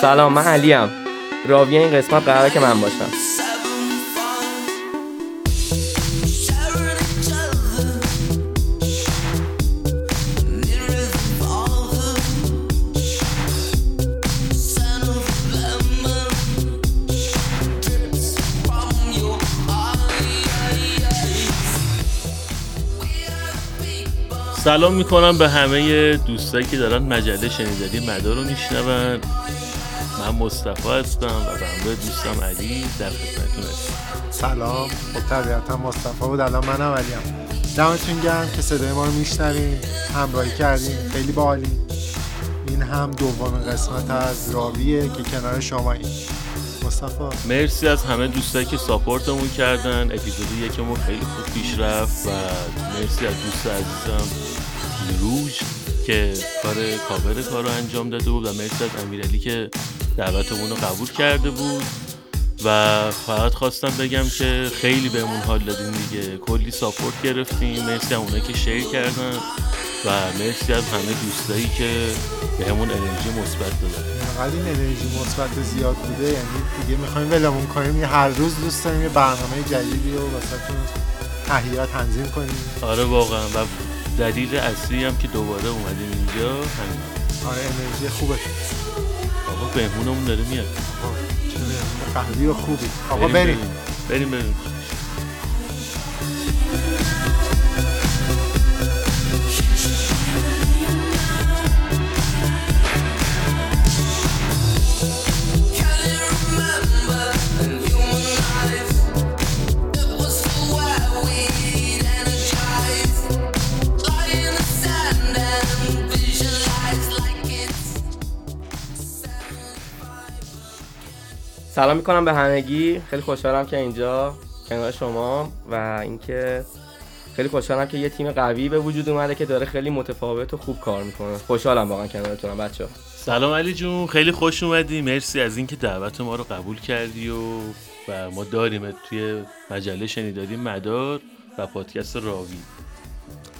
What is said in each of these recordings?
سلام من علیم راوی این قسمت قراره که من باشم. سلام می‌کنم به همه دوستایی که دارن مجله شنیداری مدار رو میشنون. من مصطفی هستم و به همراه دوستم علی در خدمتتون هستم. سلام. خب طبیعتا مصطفی بود. الان منم علیم دمتون گرم که صدای ما رو میشنوین. همراهی کردین. خیلی باحالین این هم دومین قسمت از راویه که کنار شما این مصطفی. مرسی از همه دوستایی که ساپورتمون کردن. اپیزود یکمون خیلی خوب پیش رفت و مرسی از دوست عزیزم. روژ که کار کاور کار رو انجام داده بود و مرسی از امیرعلی که دعوتمون رو قبول کرده بود و فقط خواستم بگم که خیلی بهمون حال دادین دیگه. کلی ساپورت گرفتیم. مرسی از اونایی که شیر کردن و مرسی از همه دوستایی که بهمون انرژی مثبت دادن. اینقدر این انرژی مثبت زیاد بوده یعنی دیگه می‌خوایم ولمون کنیم. یه هر روز دوست داریم یه برنامه جدیدی رو واسهتون تهیه تنظیم کنیم. آره واقعا. و دلیل اصلی هم که دوباره اومدیم اینجا همین. آره انرژی خوبه. آقا بهمونمون داره میاد. قهوی و خوبی. آقا بریم بریم. بریم. Can سلام می‌کنم به همگی. خیلی خوشحالم که اینجا کنار شما و اینکه خیلی خوشحالم که یه تیم قوی به وجود اومده که داره خیلی متفاوت و خوب کار می‌کنه. خوشحالم واقعا کنارتونم بچه سلام علی جون. خیلی خوش اومدی. مرسی از اینکه دعوت ما رو قبول کردی و و ما داریم توی مجله شنیداری مدار و پادکست راوی.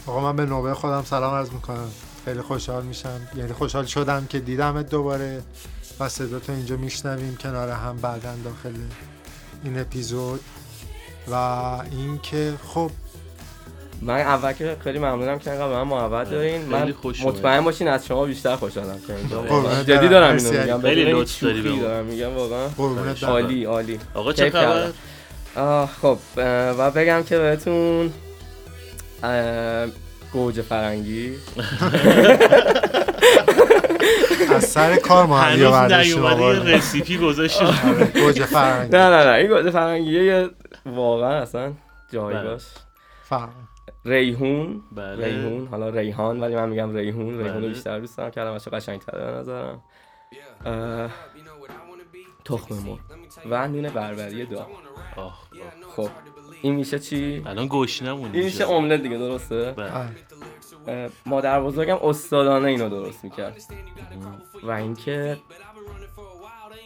آقا من به نوبه خودم سلام عرض می‌کنم. خیلی خوشحال میشم. یعنی خوشحال شدم که دیدمت دوباره. و صداتو اینجا میشنویم کنار هم بعدا داخل این اپیزود و اینکه خب من اول که خیلی ممنونم که انقدر به من محبت دارین من مطمئن. باشین از شما بیشتر خوشحالم که اینجا. جدی دارم اینو. میگم خیلی لطف داری. دارم میگم واقعا. عالی عالی آقا چه خبر خب و بگم که بهتون گوجه فرنگی از سر کار ما هم. یه رسیپی گذاشتیم آره، گوجه فرنگی. نه نه نه این گوجه فرنگی یه واقعا اصلا جایگاش فرق. ریحون. بله. ریحون حالا ریحان ولی من میگم ریحون ریحون رو بله. بیشتر دوست دارم کلمش قشنگ‌تره به نظرم. تخم مرغ. و نون بربری آه. خب. این میشه چی؟ الان گشنمون این میشه املت دیگه درسته؟ بله. مادر بزرگم استادانه اینو درست می‌کرد. و اینکه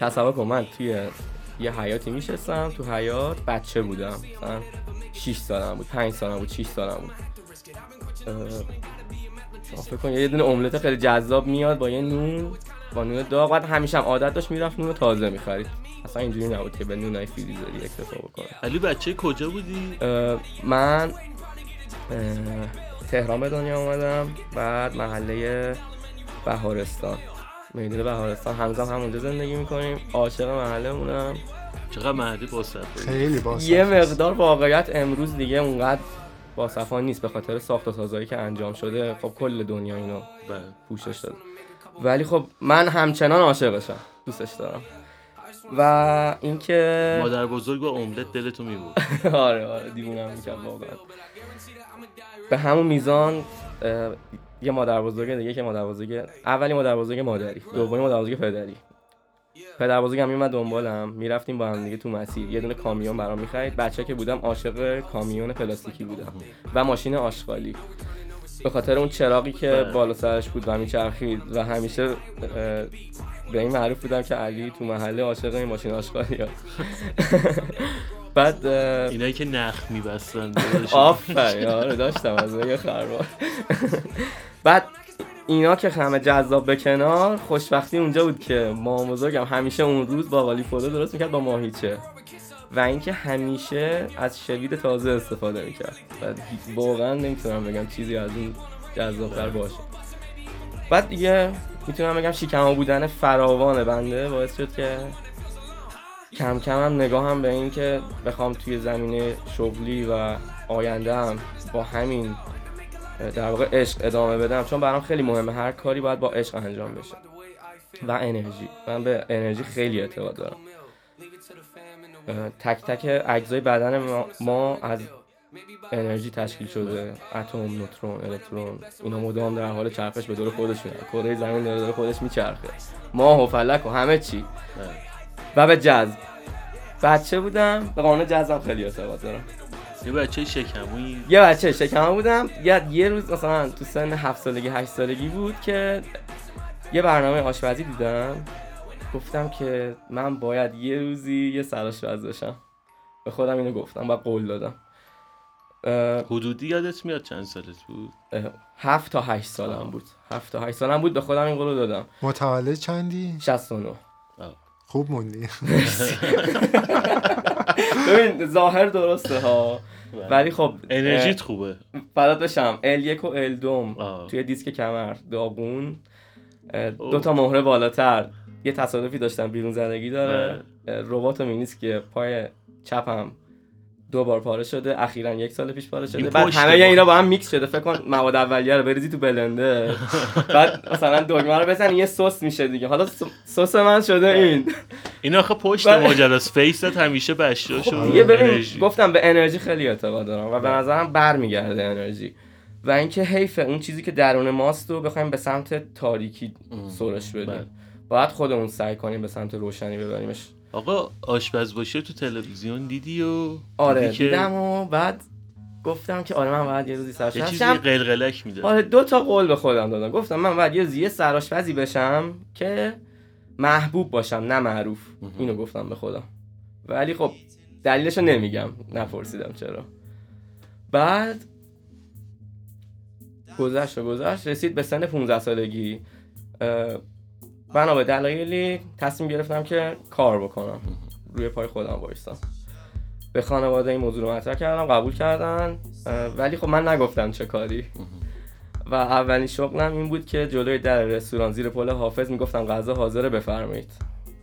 تصور کن من توی یه حیاتی میشستم تو حیات بچه بودم. مثلا 6 سالم بود 5 سالم بود 6 سالم بود. شما فکر کن یه دونه املت خیلی جذاب میاد با یه نون با نون داغ. بعد همیشه هم عادت داشت می‌رفت نون تازه می‌خرید. اصلا اینجوری نبود که به نونای فریزری اکتفا بکنه. علی بچه کجا بودی؟ من اه، تهران به دنیا اومدم بعد محله بهارستان. میدون بهارستان هنوزم همونجا زندگی می‌کنیم. عاشق محله مونم چقدر مهدی با خیلی با یه مقدار واقعیت امروز دیگه اونقدر با صفان نیست به خاطر ساخت و سازایی که انجام شده. خب کل دنیا اینو بله. پوشش داده. ولی خب من همچنان عاشقشم دوستش دارم. و اینکه مادر بزرگ با املت دلتو میبود آره آره دیوونم می‌کرد واقعا. به همون میزان یه مادر بزرگ دیگه که مادر بزرگ اولی مادر بزرگ مادری دومی مادر بزرگ پدری. پدر بزرگم میومد دنبالم می‌رفتیم با هم دیگه تو مسیر. یه دونه کامیون برام می‌خرید. بچه که بودم عاشق کامیون پلاستیکی بودم و ماشین آشغالی. به خاطر اون چراغی که بله. بالا سرش بود و میچرخید و همیشه به این معروف بودم که علی تو محله عاشق این ماشین آشغالی بعد اینایی که نخ میبستن آفرین آره داشتم از یه خروار. بعد اینا که همه جذاب به کنار خوشبختی اونجا بود که مامان بزرگم همیشه اون روز باقالی پلو درست می‌کرد با ماهیچه. و اینکه همیشه از شوید تازه استفاده می‌کرد. و واقعا نمی‌تونم بگم چیزی از این جذابتر باشه. بعد دیگه می‌تونم بگم شیکما بودن فراوان بنده باعث شد که کم کم هم نگاهم به این که بخوام توی زمینه شغلی و آینده هم با همین در واقع عشق ادامه بدم چون برام خیلی مهمه هر کاری باید با عشق انجام بشه و انرژی. من به انرژی خیلی اعتقاد دارم. تک تک اجزای بدن ما از انرژی تشکیل شده اتم نوترون الکترون. اینا مدام در حال چرخش به دور خودشونه. کره زمین داره دور خودش میچرخه. ماه و فلک و همه چی. و به جذب. بچه بودم. به قانون جذبم خیلی اعتقاد دارم. یه بچه شکموی یه بچه شکم بودم. یه یه روز مثلا تو سن هفت سالگی هشت سالگی بود که یه برنامه آشپزی دیدم. گفتم که من باید یه روزی یه سرآشپز بشم به خودم اینو گفتم و قول دادم. حدودی یادت میاد چند سالت بود؟ هفت تا هشت سالم بود. هفت تا هشت سالم بود. به خودم این قول رو دادم. متولد چندی؟ 69 خوب موندی. ببین ظاهر درسته ها. ولی خب انرژیت خوبه. فدات بشم. L1 و L دوم. توی دیسک کمر. داغون. دو تا مهره بالاتر. یه تصادفی داشتم. بیرون زدگی داره. اه، رباط مینیسک که پای چپم دو بار پاره شده اخیرا یک سال پیش پاره شده. بعد همه. اینا با هم میکس شده. فکر کن مواد اولیه رو بریزی تو بلندر. بعد مثلا دگمه رو بزنی یه سس میشه دیگه. حالا سس من شده این. این آخه پشت بله. ماجراست. face ت همیشه بشاش خب و دیگه ببین. گفتم به انرژی خیلی اعتقاد دارم و به نظرم برمیگرده انرژی. و اینکه حیفه اون چیزی که درون ماست رو بخوایم به سمت تاریکی سرش بله. بدیم باید خودمون سعی کنیم به سمت روشنی ببریمش. آقا آشپز باشه تو تلویزیون دیدی و آره دیدی که دیدم و بعد گفتم که آره من باید یه روزی یه سرآشپز چیزی شم قلقلک میده آره دو تا قول به خودم دادم. گفتم من باید یه روزی یه سرآشپزی بشم که محبوب باشم نه معروف. اینو گفتم به خودم. ولی خب دلیلش رو نمیگم. نپرسیدم چرا. بعد گذشت و گذشت رسید به سن 15 سالگی. بنا به دلایلی تصمیم گرفتم که کار بکنم. روی پای خودم بایستم به خانواده این موضوع رو مطرح کردم قبول کردن ولی خب من نگفتم چه کاری. و اولین شغلم این بود که جلوی در رستوران زیر پل حافظ می‌گفتم غذا حاضره بفرمایید.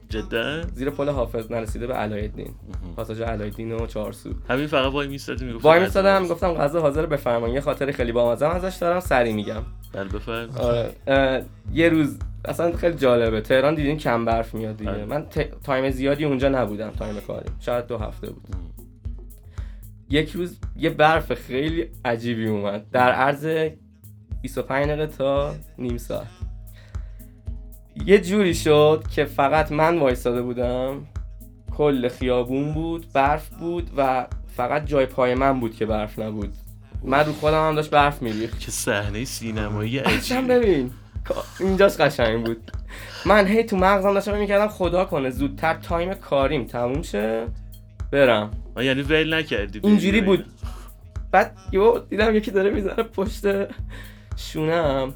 جدا؟ زیر پل حافظ نرسیده به علایالدین پاساژ علایالدین و چهارسو. همین فقط وای میستادی می‌گفت وای میستادم می‌گفتم غذا حاضر بفرمایید. یه خاطر خیلی بامزه ازش دارم سری میگم. بله آره. یه روز اصلا خیلی جالبه. تهران دیدین کم برف میاد دیگه. آره. من ت- time زیادی اونجا نبودم time کاری. شاید دو هفته بود. یک روز یه برف خیلی عجیبی اومد. در عرض 25 دقیقه تا نیم ساعت. یه جوری شد که فقط من وایستاده بودم. کل خیابون بود برف بود و فقط جای پای من بود که برف نبود. من رو خودم هم داشت برف میریخت. که صحنه سینمایی اصلا ببین اینجاش قشنگ بود. من هی تو مغزم داشتم می‌کردم خدا کنه زودتر تایم کاریم. تموم شه؟ برم. یعنی ول نکردی اینجوری بود. بعد یهو دیدم یکی داره می‌زنه پشت شونم.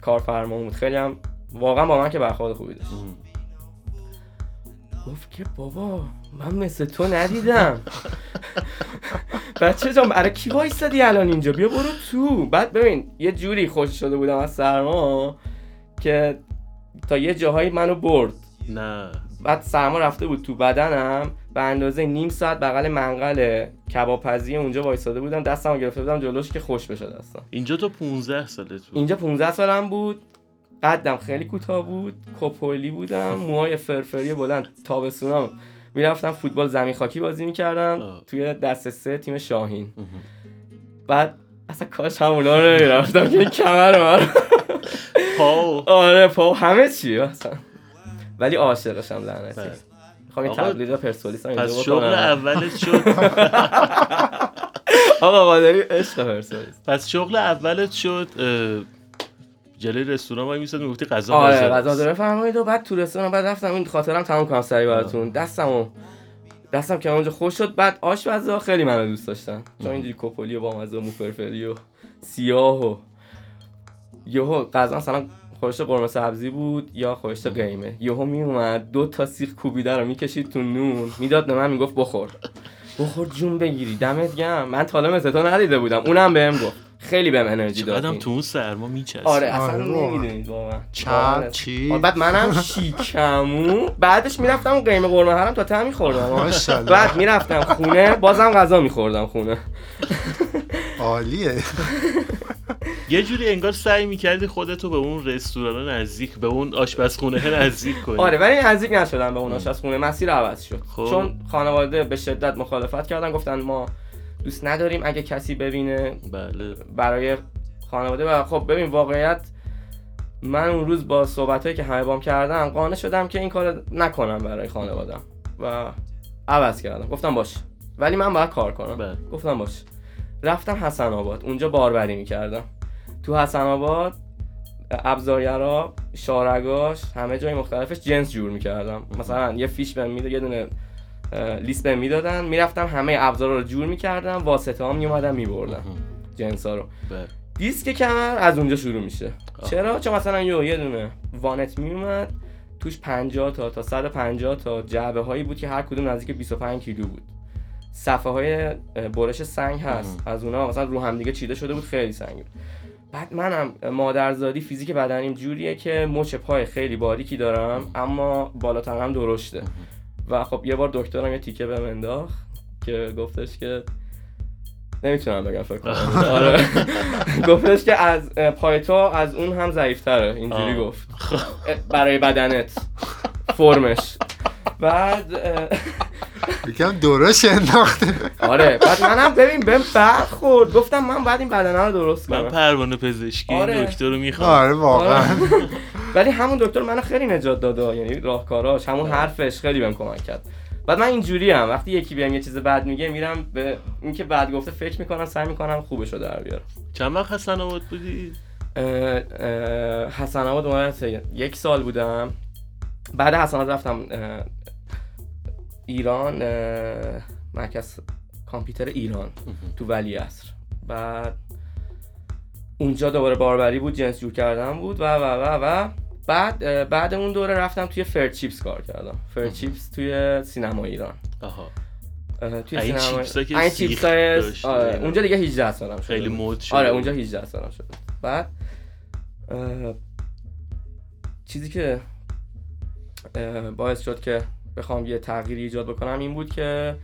کارفرما بود. خیلی هم واقعا با من که برخورد خوبی داشت. گفت که بابا من مثل تو ندیدم. بچه جان برای کی وایستادی الان اینجا؟ بیا برو تو. بعد ببین یه جوری خوش شده بودم از سرما که تا یه جاهایی منو برد. نه. بعد سرما رفته بود تو بدنم به اندازه نیم ساعت بغل منقل کبابپزی اونجا وایساده بودم دستمو گرفته بودم جلوش که خوش بشه دستم. اینجا تو 15 سالت بود اینجا 15 سالم بود. قدم خیلی کوتاه بود. کپولی بودم. موهای فرفری بلند تابستونام. می‌رفتم فوتبال زمین خاکی بازی می‌کردم. آه. توی دست سه تیم شاهین. بعد اصلا کاش همونا رو نمی‌رفتم. که کمر من پاو. آره پا همه چی اصلا ولی عاشقشم لعنتی. بله. می‌خوام این تبلیغ پرسپولیس هم اینجا پس شغل اولت شد. آقا قادری عشق پرسپولیس. پس شغل اولت شد جلوی رستوران وای میستاد می‌گفتی غذا آره غذا. داره. فرمایید و بعد تو رستوران بعد رفتم این خاطرم تموم کنم سری براتون. دستمو دستم که اونجا خوش شد. بعد آشپزا خیلی منو دوست داشتن. چون اینجوری کپولی و بامزه و موفرفری و سیاه و یهو غذا مثلا خورشت قرمه سبزی بود یا خورشت قیمه. یهو میومد دو تا سیخ کوبیده رو می‌کشید تو نون. می‌داد به من می‌گفت بخور. بخور جون بگیری. دمت گرم. من تا حالا تو ندیده بودم. اونم بهم گفت. خیلی بهم انرژی داد چقدرم این. تو اون سرما میچست آره اصلا آره، واقعا. نمی‌دونید واقعا. چپ واقعا. چی؟ آره، بعد منم شیکمو. بعدش می‌رفتم اون قیمه قرمه هرم تا ته میخوردم. بعد می‌رفتم خونه بازم غذا میخوردم خونه. عالیه. یه جوری انگار سعی می‌کردی خودتو به اون رستوران نزدیک به اون آشپزخونه نزدیک کنی. آره ولی نزدیک نشدم به اوناش از خونه مسیر عوض شد. خب. چون خانواده به شدت مخالفت کردن گفتن ما دوست نداریم اگه کسی ببینه بله. برای خانواده. و خب ببین واقعیت من اون روز با صحبت که همه بام کردم قانع شدم که این کار نکنم برای خانوادم. و عوض کردم. گفتم باش. ولی من باید کار کنم. بله. گفتم باش. رفتم حسن آباد. اونجا باربری می‌کردم. تو حسن آباد ابزارگرا شارگاش همه جای مختلفش جنس جور می‌کردم. مثلا یه فیش بهم می‌داد یه دونه لیست بهم می‌دادن. می‌رفتم همه ابزارا رو جور می‌کردم. واسطه ها میومدم میبردم جنس ها رو. بله. دیسک کمر از اونجا شروع میشه. چرا؟ چون مثلا یه یه دونه. وانت میومد. توش 50 تا تا 150 تا جعبه هایی بود که هر کدوم نزدیک 25 کیلو بود. صفحه های برش سنگ هست. از اونا مثلا رو هم دیگه چیده شده بود خیلی سنگین بعد منم مادرزادی فیزیک بدنیم جوریه که مچ پای خیلی باریکی دارم اما بالاترم درشته. و خب یه بار دکترم یه تیکه بهم انداخت که گفتش که نمی‌تونم بگم فکر کنم. آره. گفتش که از اه، پای تو از اون هم ضعیفتره. اینجوری. گفت. برای بدنت. فرمش. بعد یکم درش انداخته. آره بعد منم ببین بهم بعد خورد گفتم من بعد این بدنه رو درست من کنم. پروانه پزشکی آره. دکتر رو می‌خوام. آره واقعا. آره. ولی همون دکتر منو خیلی نجات داده یعنی راهکاراش همون حرفش خیلی بهم کمک کرد. بعد من اینجوری هم وقتی یکی بهم یه چیز بد میگه میرم به اینکه بد گفته فکر می‌کنم سعی می‌کنم خوبش رو در بیارم. چند وقت حسن آباد بودی؟ اه، اه، حسن آباد یک سال بودم. بعد حسن آباد رفتم ایران مرکز کامپیوتر ایران تو ولی اصر بعد اونجا دوباره باربری بود جنس جور کردن بود و و و و بعد بعد اون دوره رفتم توی فر چیپس کار کردم. فر چیپس توی سینما ایران. آها. توی این سینما. این داشت. آره اونجا دیگه 18 سالم شده خیلی بود. مد شده آره. اونجا 18 سالم شده بعد چیزی که باعث شد که بخوام یه تغییری ایجاد بکنم این بود که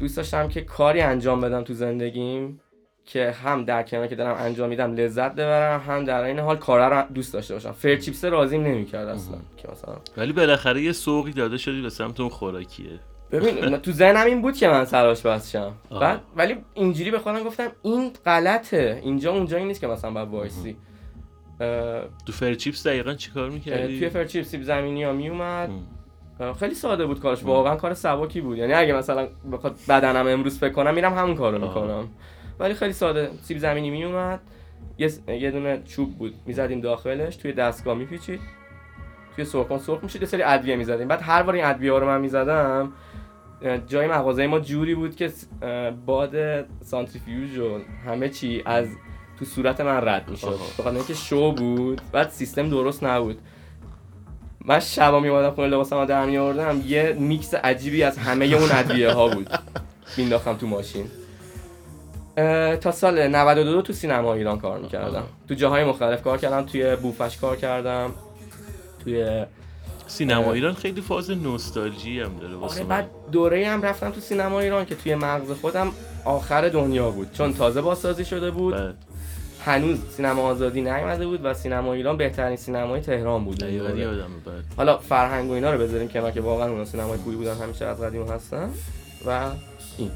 دوست داشتم که کاری انجام بدم تو زندگیم که هم در کنار که دارم انجام میدم لذت ببرم هم در این حال کارا رو دوست داشته باشم. فر چیپس راضیم نمی‌کرد اصلا که مثلا ولی بالاخره یه سوقی داده شدی به سمت اون خوراکیه. ببین تو ذهنم این بود که من سراش بسشم. بعد ولی اینجوری به خودم گفتم این غلطه. اینجا اونجایی نیست که مثلا باید وایسی. تو فر چیپس دقیقا چیکار می‌کردی؟ توی فرچیپ سیب زمینی ها میومد. خیلی ساده بود کارش. واقعا کار سبکی بود. یعنی اگه مثلا بخواد بدنم امروز فکر کنم میرم همون کارو. می‌کنم. ولی خیلی ساده. سیب زمینی میومد یه یه دونه چوب بود. می‌زدیم داخلش. توی دستگاه میپیچید. توی سرخان سرخ میشید یه سری ادویه می‌زدیم. بعد هر بار این ادویه رو من می‌زدم جای مغازه ما جوری بود که باد سانتریفیوژ و همه چی از تو صورت من رد می‌شد. بخاطر اینکه شو بود. بعد سیستم درست نبود. من شبا میومدم خونه لباسم در میآوردم. یه میکس عجیبی از همه اون ادویه ها بود. مینداختم تو ماشین. تا سال 92 تو سینما ایران کار می‌کردم. تو جاهای مختلف کار کردم. توی بوفش کار کردم. توی سینما. ایران خیلی فاز نوستالژی هم داره آره. بعد دوره هم رفتم تو سینما ایران که توی مغز خودم آخر دنیا بود. چون تازه بازسازی شده بود. بعد. هنوز سینما آزادی نیومده بود و سینما ایران بهترین سینمای تهران بود. حالا فرهنگ و اینا رو بذاریم کنار که واقعا اونا سینمای خوبی بودن همیشه از قدیم هستن. و این.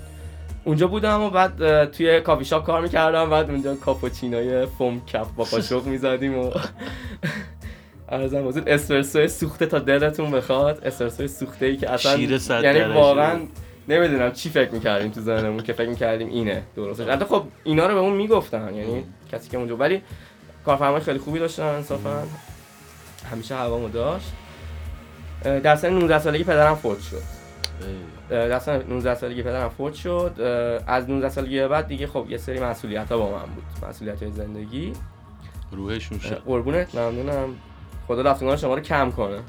اونجا بودم و بعد توی کافی شاپ کار می‌کردم. بعد اونجا کاپوچینوی فوم کپ با قاشق می‌زدیم و عرضم حضور اسپرسو سوخته تا دلتون بخواد. اسپرسو سوخته ای که اصلا یعنی. واقعا نمی‌دونم چی فکر می‌کردیم تو ذهنمون که فکر می‌کردیم اینه درستش. حتی خب اینا رو به اون می‌گفتن یعنی کسی که اونجا ولی کارفرمای خیلی خوبی داشتن انصافا همیشه هوامو داشت. در سن 19 سالگی پدرم فوت شد. ای. دست 19 سالگی پدرم فوت شد. از 19 سالگی بعد دیگه خب یه سری مسئولیت ها با من بود. مسئولیت های زندگی. روحشون شد. قربونت ممنونم. خدا رفتگان شما رو کم کنه.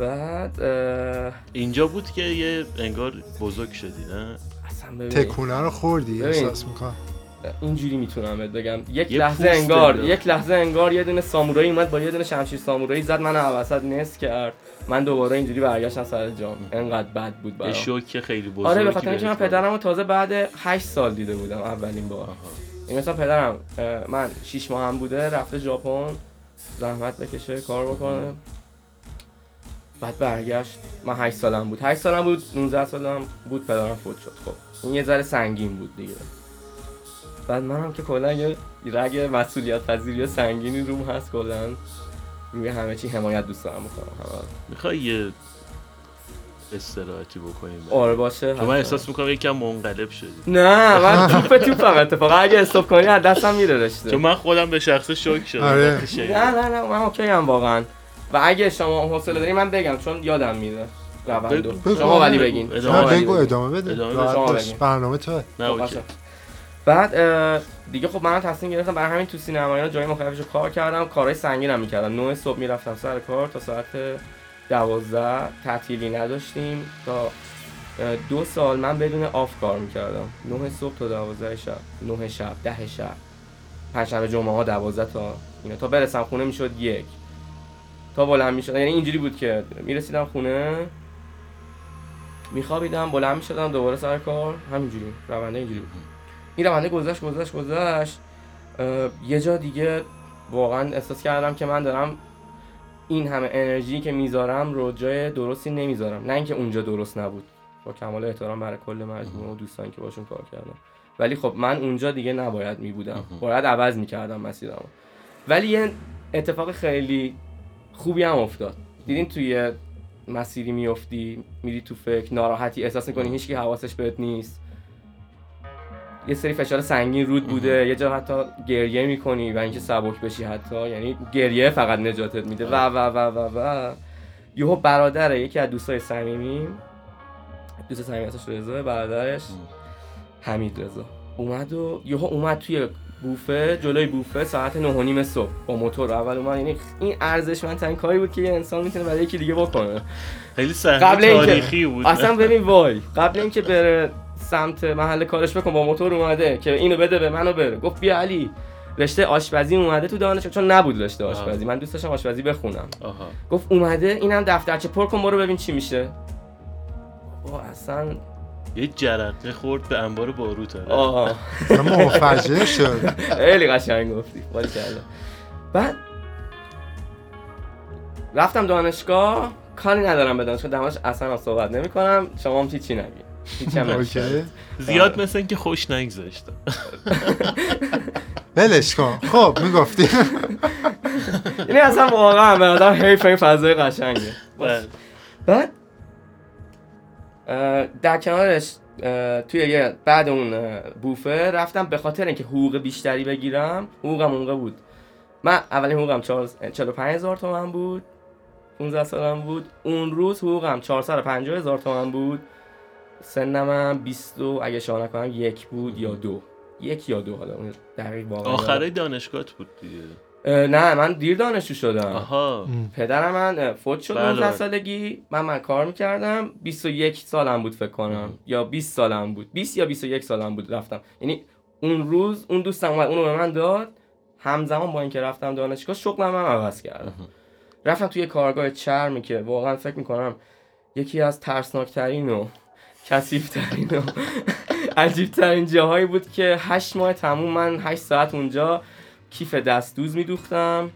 بعد اه، اینجا بود که یه انگار بزرگ شدی نه؟ اصلا ببین تکونه رو خوردی ببین. احساس می‌کنم. اینجوری می‌تونم بهت بگم. یک لحظه انگار داره. یک لحظه انگار یه دونه سامورایی اومد با یه دونه شمشیر سامورایی زد من وسط نس کرد. من دوباره اینجوری برگشتم سر جام. انقدر بد بود برام. شوک خیلی بزرگی آره به خاطر اینکه من بهت پدرم رو تازه بعد 8 سال دیده بودم اولین بار. این مثلا پدرم من 6 ماه هم بوده رفته ژاپن زحمت بکشه کار بکنه. بعد برگشت. من 8 سالم بود. 8 سالم بود 19 سالم بود پدرم فوت شد. خب این یه ذره سنگین بود دیگه. بعد منم که کلا یه رگ مسئولیت پذیری سنگینی روم هست کلا روی همه چی حمایت دوست دارم بکنم. می‌خوای یه استراحتی بکنیم؟ آره باشه. چون من. احساس می‌کنم یکم منقلب شدی. نه من توپ توپم اتفاقا. اگه استاپ کنی از دستم میره رشته. چون من خودم به شخص شوک شدم. آره. نه نه نه من اوکی هم واقعا. و اگه شما حوصله داری من بگم چون یادم میره روندو بگو. شما ولی بگین. ادامه شما نه بگو. ادامه بده. برنامه تو. نه خب،. بعد دیگه خب من تصمیم گرفتم برای همین تو سینما اینا جای مختلفش کار کردم. کارهای سنگینم می‌کردم. 9 صبح می‌رفتم سر کار تا ساعت دوازده. تعطیلی نداشتیم. تا دو سال من بدون آف کار می‌کردم. 9 صبح تا دوازده شب. 9 شب ده شب. پنجشنبه جمعه ها دوازده تا اینا. تا برسم خونه می‌شد یک. تا بلند می‌شد یعنی اینجوری بود که می‌رسیدم خونه میخوابیدم بلند می‌شدم دوباره سر کار. همینجوری رونده اینجوری بود. این رونده گذشت گذشت گذشت. یه جا دیگه واقعا احساس کردم که من دارم این همه انرژی که می‌ذارم رو جای درستی نمی‌ذارم. نه اینکه اونجا درست نبود. با کمال احترام برای کل مجموعه و دوستان که باشون کار کردم. ولی خب من اونجا دیگه نباید میبودم. باید عوض می‌کردم مسیرم ولی یه اتفاق خیلی خوبی هم افتاد. دیدین توی مسیری میفتی میری تو فکر ناراحتی احساس می‌کنی هیچکی حواسش بهت نیست. یه سری فشار سنگین رود بوده یه جا حتی گریه می‌کنی و اینکه سبک بشی حتی. یعنی گریه فقط نجاتت میده. و و و و و. یهو برادر یکی از دوستای صمیمی دوست صمیمی اسمش رضا برادرش حمید رضا. اومد و یهو اومد توی بوفه جلوی بوفه ساعت نه و نیم صبح با موتور. اول اومد یعنی این ارزشمندترین کاری بود که یه انسان می‌تونه برای یکی دیگه بکنه. خیلی صحنه قبل اینکه تاریخی بود. اصلا ببین وای قبل اینکه بره سمت محل کارش بکن با موتور اومده که اینو بده به منو بره. گفت بیا علی رشته آشپزی اومده تو دانشگاه چون نبود رشته آشپزی. من دوست داشتم آشپزی بخونم. آها. گفت اومده اینم دفترچه پر کن برو ببین چی میشه. با اصلا یه جرقه خورد به انبار باروت آره آه. من منفجر شد. خیلی قشنگ گفتی. بعد رفتم دانشگاه. کاری ندارم به دانشگاه. دماش اصلا صحبت نمی کنم شما هم چی نگی. هیچی هم نمیشه. اوکی زیاد مثل اینکه خوش نگذاشتم ولش کن. خب می‌گفتی. یعنی اصلا واقعا به آدم حیف این فضای قشنگه. بله. بعد در کنارش توی یه بعد اون بوفه رفتم به خاطر اینکه حقوق بیشتری بگیرم. حقوقم اون موقع بود. من اولین حقوقم 45 هزار تومن بود. 15 سالم بود. اون روز حقوقم 450 هزار تومن بود. سنم هم 20 و اگه شما نکنم یک بود یا دو. یک یا دو حالا اون دقیق واقعا آخره دانشگاهت بود دیگه. نه من دیر دانشجو شدم. آها. پدرم من فوت شد بله. 19 سالگی. من من کار می‌کردم. 21 سالم بود فکر کنم. یا 20 سالم بود. 20 یا 21 سالم بود رفتم. یعنی اون روز اون دوستم اومد اونو به من داد. همزمان با اینکه رفتم دانشگاه شغلم هم عوض کردم رفتم توی کارگاه چرمی که واقعا فکر می‌کنم یکی از ترسناکترین و کثیفترین و عجیبترین جاهایی بود که هشت ماه تموم من 8 ساعت اونجا کیف دستدوز میدوختم.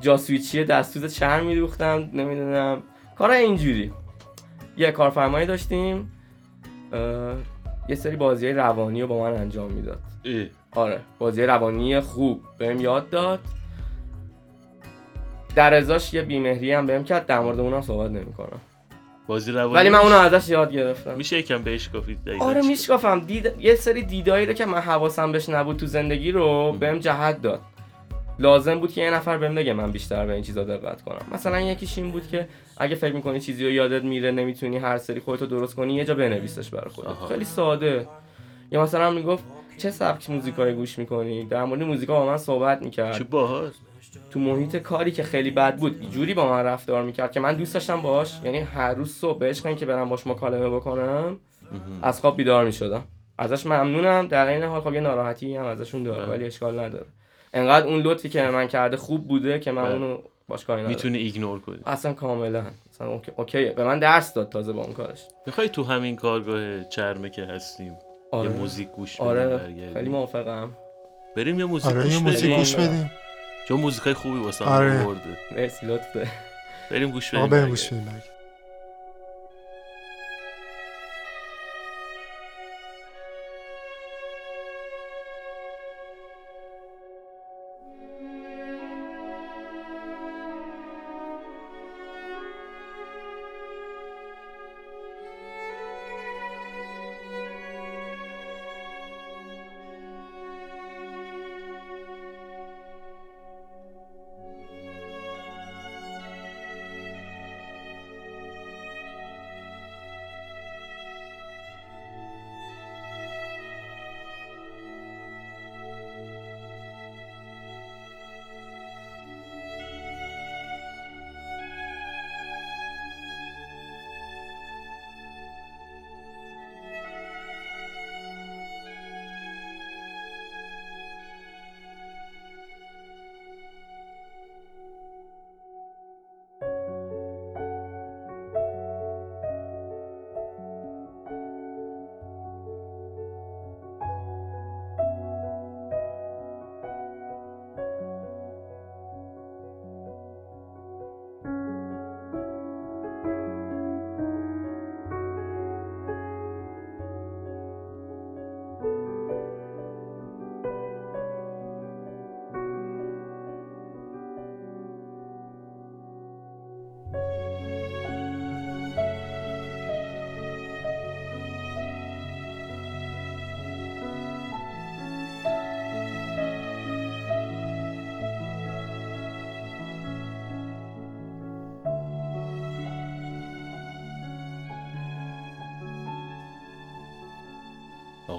جاسویچی دستوز چرم میدوختم نمی‌دونم. کارهای اینجوری. یه کارفرمایی داشتیم. یه سری بازی روانی رو با من انجام می‌داد. آره بازی روانی خوب بهم یاد داد. در ازاش یه بیمهری هم بهم کرد در مورد اونم صحبت نمی‌کنم. بازی روانی ولی من اونو ازش یاد گرفتم. میشه یکم بهش گفتید آره چی؟ میشکافم. دید... یه سری دیدایی رو که من حواسم بهش نبود تو زندگی رو بهم جهت داد. لازم بود که یه نفر بهم بگه من بیشتر به این چیزا دقت کنم. مثلا یکیش این بود که اگه فکر می‌کنی چیزی رو یادت میره نمی‌تونی هر سری خودتو درست کنی یه جا بنویسش برای خودت. خیلی ساده. یا مثلا می‌گفت چه سبک موزیکایی گوش می‌کنی؟ در مورد موزیکا با من صحبت چه می‌کرد باحال تو محیط کاری که خیلی بد بود جوری با من رفتار می‌کرد که من دوست داشتم باش یعنی هر روز صبح بهش کنم که برم باش مکالمه بکنم از خواب بیدار می‌شدم ازش ممنونم در این حال خب یه ناراحتی هم ازشون داره. ولی اشکال نداره انقدر اون لطفی که من کرده خوب بوده که من. اونو باش کاری ندارم می‌تونی ایگنور کنی اصلا کاملا اصلا اوکی. اوکیه به من درس داد تازه با اون کارش می‌خوای تو همین کارگاه چرمه که هستیم آره. یه موزیک گوش بدیم آره؟ خیلی موافقم بریم یه موزیک آره گوش یه موزیک بدیم گوش بدیم. بدیم چون موزیکای خوبی واسه آره. آورده مرسی لطفه بریم گوش بدیم آقا بریم. گوش بدیم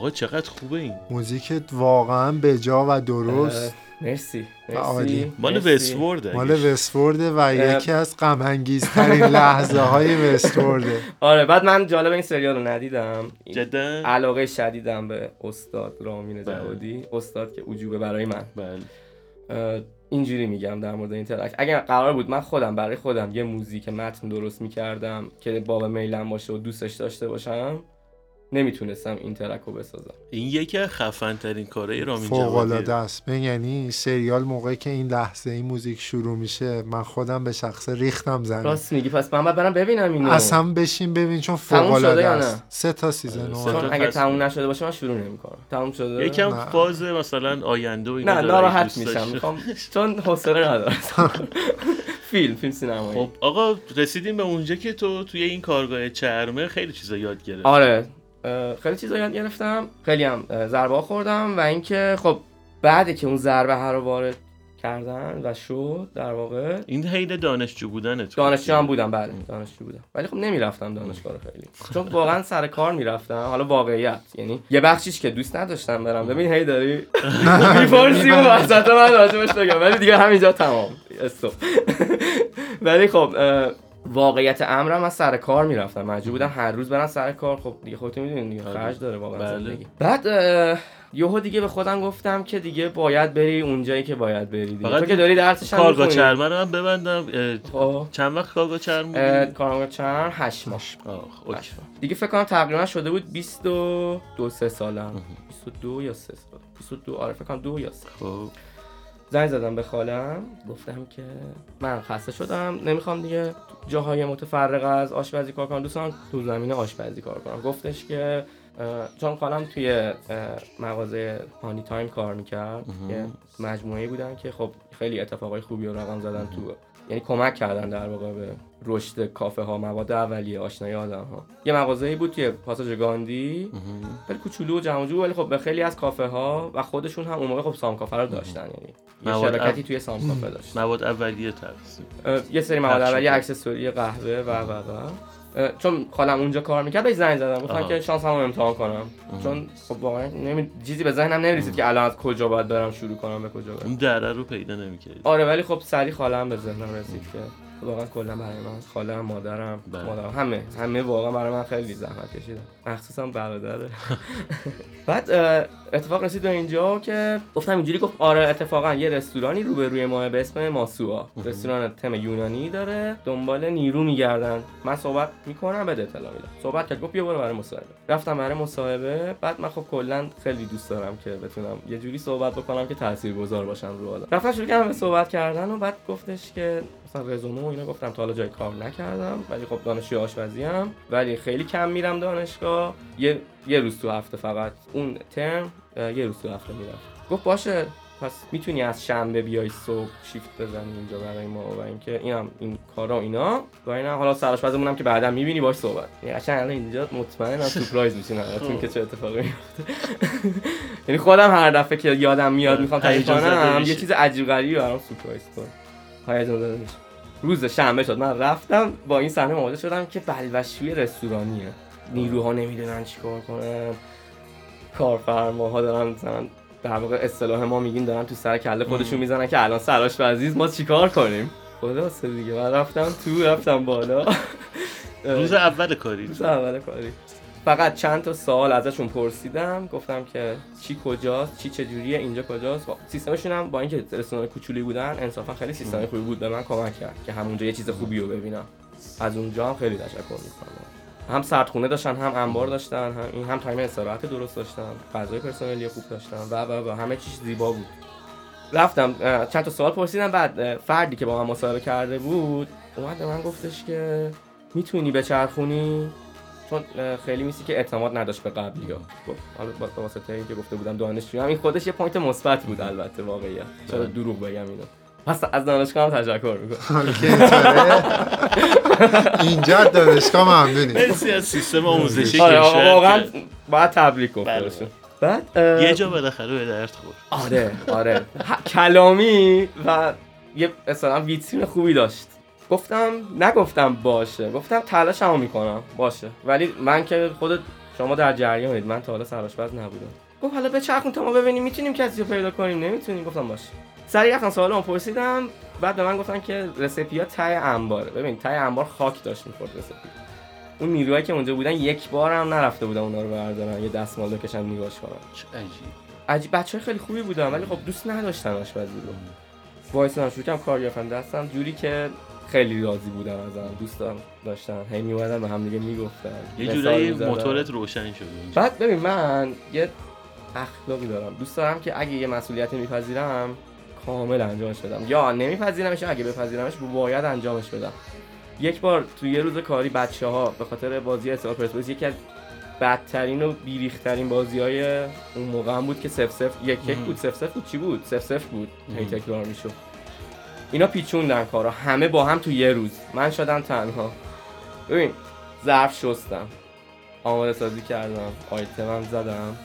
آقا چقدر خوبه این. موزیکت واقعا به جا و درست. مرسی و عالی. مرسی مال مرسی. وستورد مال وستورده و یکی از غم انگیزترین لحظه های وستورده. آره بعد من جالب این سریال رو ندیدم. جدا؟ علاقه شدیدم به استاد رامین بله. جوادی استاد که وجوبه برای من. بله. اینجوری میگم در مورد این ترک. اگر قرار بود من خودم برای خودم یه موزیک متن درست می‌کردم که باب میلم باشه و دوستش داشته باشم نمی‌تونستم این track رو بسازم. این یکی از خفن ترین کارهای رامین فوق العاده است. یعنی سریال موقعی که این لحظه این موزیک شروع میشه من خودم به شخصه ریختم زمین راست میگی. پس من باید برم ببینم اینو. اصلا بشین ببین چون فوق العاده است؟ سه تا season آره، سه اومد. تا چون اگه. تموم نشده باشه من شروع نمی‌کنم. تموم شده؟ یکم. فاز مثلا آینده و اینا نه داره، ناراحت میشم. می‌خوام چون حوصله ندارم. فیلم فیلم سینمایی خب آقا رسیدیم به اونجا که تو توی این کارگاه چرمه خیلی چیزا یاد گرفت آره. خیلی چیزا یاد گرفتم. خیلی هم ضربه خوردم و اینکه خب بعد که اون ضربه ها رو وارد کردن و شد در واقع. این حین دانشجو بودنت دانشجو هم بودم بله دانشجو بودم. ولی خب نمی‌رفتم دانشگاه رو خیلی. چون واقعا سر کار می‌رفتم. حالا واقعیت یعنی یه بخشیش که دوست نداشتم برم. ببین هی داری می‌پرسی و وسط من راجبش بگم. ولی دیگه همینجا تمام. استوب. ولی خب واقعیت امرم از سر کار می‌رفتم. مجبور بودم هر روز برم سر کار. خب دیگه خودتون می‌دونید دیگه آره. خرج داره واقعا بله. زندگی. بعد یهو دیگه به خودم گفتم که دیگه باید بری اونجایی که باید بری دیگه. فقط تو که داری درسش هم کارگاه. چرمه رو هم ببندم. خب. چند وقت کارگاه چرم؟ کارگاه ماه. آه، اوکی. هشت ماه. دیگه فکر کنم تقریبا شده بود 22 سه سالم. 22 یا 3 سال. 22 آره فکر کنم دو یا سه. خب. زنگ زدم به خالم. گفتم که من خسته شدم. نمی‌خوام دیگه جاهای متفرق از آشپزی کار کنم. دوست دارم تو زمینه آشپزی کار کنم. گفتش که چون خالم توی مغازه هانی تایم کار می‌کرد که مجموعه بودن که خب خیلی اتفاقای خوبی رو رقم زدن تو یعنی کمک کردن در واقع به رشد کافه ها مواد اولیه آشنایی آدم ها. یه مغازه‌ای بود توی پاساژ گاندی. خیلی کوچولو و جمع ولی خب به خیلی از کافه ها و خودشون هم اون موقع خب سام کافه رو داشتن یعنی یه مواد شرکتی او- توی سام کافه داشتن مواد اولیه تقسیم یه سری مواد اولیه. اکسسوری قهوه و و و. چون خالم اونجا کار می‌کرد بهش زنگ زدم. گفتم. که شانس هم امتحان کنم. چون خب واقعا نمی... چیزی به ذهنم نمی‌رسید که الان از کجا باید برم شروع کنم به کجا برم. اون دره رو پیدا نمی‌کردی. آره ولی خب سری خالم به ذهنم رسید که واقعا کلا برای من خالم مادرم بله. مادرم همه همه واقعا برای من خیلی زحمت کشیدن. مخصوصا برادره. بعد اتفاق رسید به اینجا که گفتم اینجوری گفت آره اتفاقا یه رستورانی روبروی ما به اسم ماسوا رستوران تم یونانی داره. دنبال نیرو میگردن. من صحبت می‌کنم بده اطلاع میدم. صحبت کرد گفت بیا برو برای مصاحبه. رفتم برای مصاحبه. بعد من خب کلا خیلی دوست دارم که بتونم یه جوری صحبت بکنم که تاثیرگذار باشم رو آدم رفتم شروع کردم به صحبت کردن و بعد گفتش که مثلا رزومه و اینا گفتم تا حالا جای کار نکردم ولی خب دانشجوی آشپزی ام ولی خیلی کم میرم دانشگاه. یه یه روز تو هفته فقط. اون ترم یه روز تو هفته میرم گفت باشه پس می‌تونی از شنبه بیای صبح شیفت بزنی اینجا برای ما و اینکه اینم این کارا اینا. و اینا حالا سرآشپزمون هم که بعدا می‌بینی باش صحبت. یعنی قشنگ الان اینجا مطمئنم سورپرایز میشین همتون که چه اتفاقی میفته یعنی خودم هر دفعه که یادم میاد می‌خوام تعریف کنم. یه چیز عجیب غریبی برام سورپرایز کن هیجان زده میشه روز شنبه شد من رفتم با این صحنه مواجه شدم که بلوشوی رستورانیه. نیروها نمی‌دونن چیکار کنن. کارفرماها دارن مثلا در واقع اصطلاح ما میگیم دارن تو سر کله خودشون می‌زنن که الان سراش عزیز ما چیکار کنیم؟ خدا دیگه. من رفتم تو رفتم بالا. روز اول کاری. روز اول کاری. فقط چند تا سوال ازشون پرسیدم. گفتم که چی کجاست چی چجوریه اینجا کجاست. سیستمشون هم با اینکه رستوران کوچولی بودن انصافا خیلی سیستم خوبی بود به من کمک کرد که همونجا یه چیز خوبی رو ببینم. از اونجا هم خیلی تشکر می‌کنم. هم سردخونه داشتن هم انبار داشتن هم این هم time استراحت درست داشتن غذای پرسنلی خوب داشتن و و و همه چیز زیبا بود. رفتم چند تا سوال پرسیدم بعد فردی که با من مصاحبه کرده بود اومد به من گفتش که می‌تونی بچرخونی؟ چون خیلی میسی که اعتماد نداشت به قبلی ها گفت حالا با واسطه اینکه گفته بودم دانشجو. هم این خودش یه point مثبت بود البته واقعیه چرا بله. دروغ بگم اینو. پس از دانشگاه هم تشکر می‌کنم. که اینطوره اینجا دانشگاه ممنونی مرسی از سیستم آموزشی آره آقا، کشور واقعا که باید تبریک گفته بله. بعد یه جا بالاخره به درد خورد. آره آره. کلامی و یه اصلا ویترین خوبی داشت. گفتم نگفتم باشه. گفتم تلاشمو می‌کنم. باشه. ولی من که خودت شما در جریانید. من تا حالا سرآشپز نبودم. گفت حالا بچرخون تا ما ببینیم می‌تونیم کسی رو پیدا کنیم؟ نمی‌تونیم. گفتم باشه. سریع رفتم سوالمو پرسیدم. بعد به من گفتن که رسپی ها ته انباره. ببین ته انبار خاک داشت می‌خورد رسپی. اون نیروهایی که اونجا بودن یک بار هم نرفته بودن اونا رو بردارن. یه دستمال بکشن نگاش کنن. چه عجیب عجیب. بچه خیلی خوبی بودن ولی خب دوست نداشتن آشپزی رو. وایسادم شروع کردم کار گرفتن دستم جوری که خیلی راضی بودن ازم دوست داشتن. هی میومدن به هم دیگه می‌گفتن. یه جورایی. موتورت روشن شد. بعد ببین من یه اخلاقی دارم. دوست دارم که اگه یه مسئولیتی میپذیرم کامل انجامش بدم. یا نمیپذیرمش اگه بپذیرمش باید انجامش بدم. یک بار تو یه روز کاری بچه ها به خاطر بازی استقلال پرسپولیس یکی از بدترین و بیریخترین بازی های اون موقع هم بود که سف سف یک یک بود. سف سف بود. چی بود؟ سف سف بود. هی تکرار می‌شد. اینا پیچوندن کارا. همه با هم تو یه روز. من شدم تنها. ببین ظرف شستم. آماده سازی کردم. آیتمم زدم.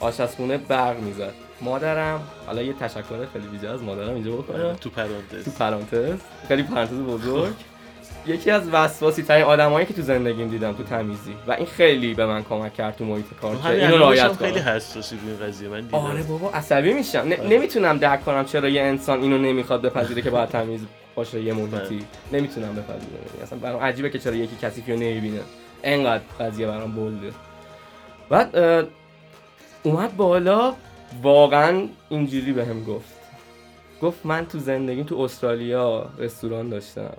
آشپزخونه برق می‌زد. مادرم حالا یه تشکر خیلی ویژه از مادرم اینجا بکنم. تو پرانتز. تو پرانتز. خیلی پرانتز بزرگ. یکی از وسواسی ترین آدمایی که تو زندگیم دیدم تو تمیزی. و این خیلی به من کمک کرد تو محیط کار که همین اینو رعایت خیلی کنم. حساسی روی این قضیه من دیدم. آره بابا عصبی میشم. نمی‌تونم درک کنم چرا یه انسان اینو نمی‌خواد بپذیره که باید تمیز باشه یه محیطی. نمی‌تونم بپذیرم. اصلا برام عجیبه که چرا یکی کسی رو نمی‌بینه. انقدر قضیه برام بلده بعد اومد بالا واقعا اینجوری بهم گفت. گفت من تو زندگیم تو استرالیا رستوران داشتم.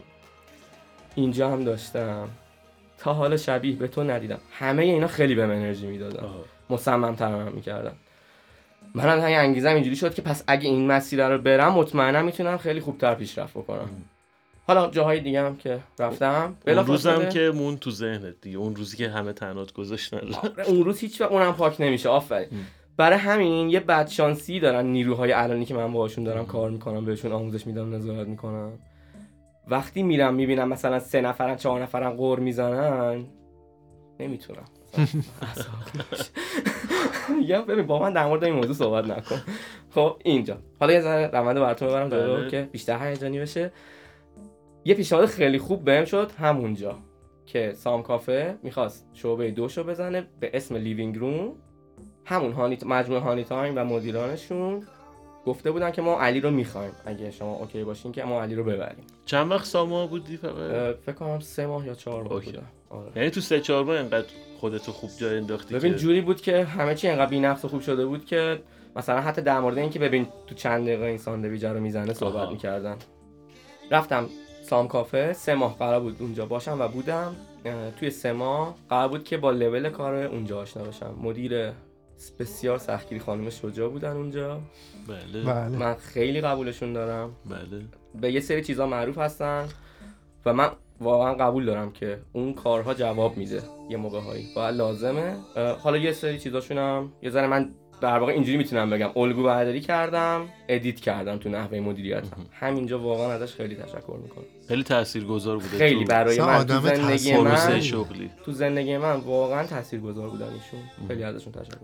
اینجا هم داشتم. تا حالا شبیه به تو ندیدم. همه اینا خیلی بهم انرژی می‌دادن. مصمم تر من می‌کردن منم همین انگیزم اینجوری شد که پس اگه این مسیر رو برم مطمئنم می‌تونم خیلی خوبتر پیشرفت بکنم. حالا جاهای دیگه هم که رفتم اون روزم که مون تو ذهنت دیگه اون روزی که همه تنات گذاشتن. آره، اون روز هیچ وقت اونم پاک نمیشه آفرین. برای همین یه بدشانسی دارن نیروهای الانی که من باهاشون دارم کار می‌کنم بهشون آموزش میدم نظارت می‌کنم. وقتی میرم می‌بینم مثلا سه نفرن چهار نفرن قور می‌زنن نمی‌تونم. میگم ببین با من در مورد این موضوع صحبت نکن. خب اینجا. حالا یه ذره روند براتون ببرم جلو بله. که بیشتر هیجانی بشه. یه پیشنهاد خیلی خوب بهم شد همونجا که سام کافه می‌خواست شعبه دومشو بزنه به اسم لیوینگ روم همون هانی مجموعه هانی تایم و مدیرانشون. گفته بودن که ما علی رو می‌خوایم. اگه شما OK باشین که ما علی رو ببریم. چند وقت ساما بودی فقط؟ فکر کنم سه ماه یا چهار ماه. بودم. آره. یعنی تو سه چهار ماه انقدر خودتو خوب جا انداختی ببین که جوری بود که همه چی انقدر بی‌نقص خوب شده بود که مثلا حتی در مورد اینکه ببین تو چند دقیقه این ساندویچ رو می‌زنه صحبت. می‌کردن. رفتم سام کافه سه ماه قرار بود اونجا باشم و بودم. توی سه ماه قرار بود که با لول کار اونجا آشنا بشم. مدیر بسیار سختگیری خانم شجاع بودن اونجا. بله. بله. من خیلی قبولشون دارم. بله. به یه سری چیزا معروف هستن و من واقعا قبول دارم که اون کارها جواب میده یه موقع هایی. باید لازمه. حالا یه سری چیزاشون هم یه ذره من در واقع اینجوری می‌تونم بگم. الگو برداری کردم ادیت کردم تو نحوه مدیریتم همینجا واقعا ازش خیلی تشکر می‌کنم. خیلی تاثیرگذار بوده خیلی تو برای من تو آدم زندگی پروسه من شغلی. تو زندگی من واقعا تاثیرگذار بودن ایشون. خیلی ازشون تشکر.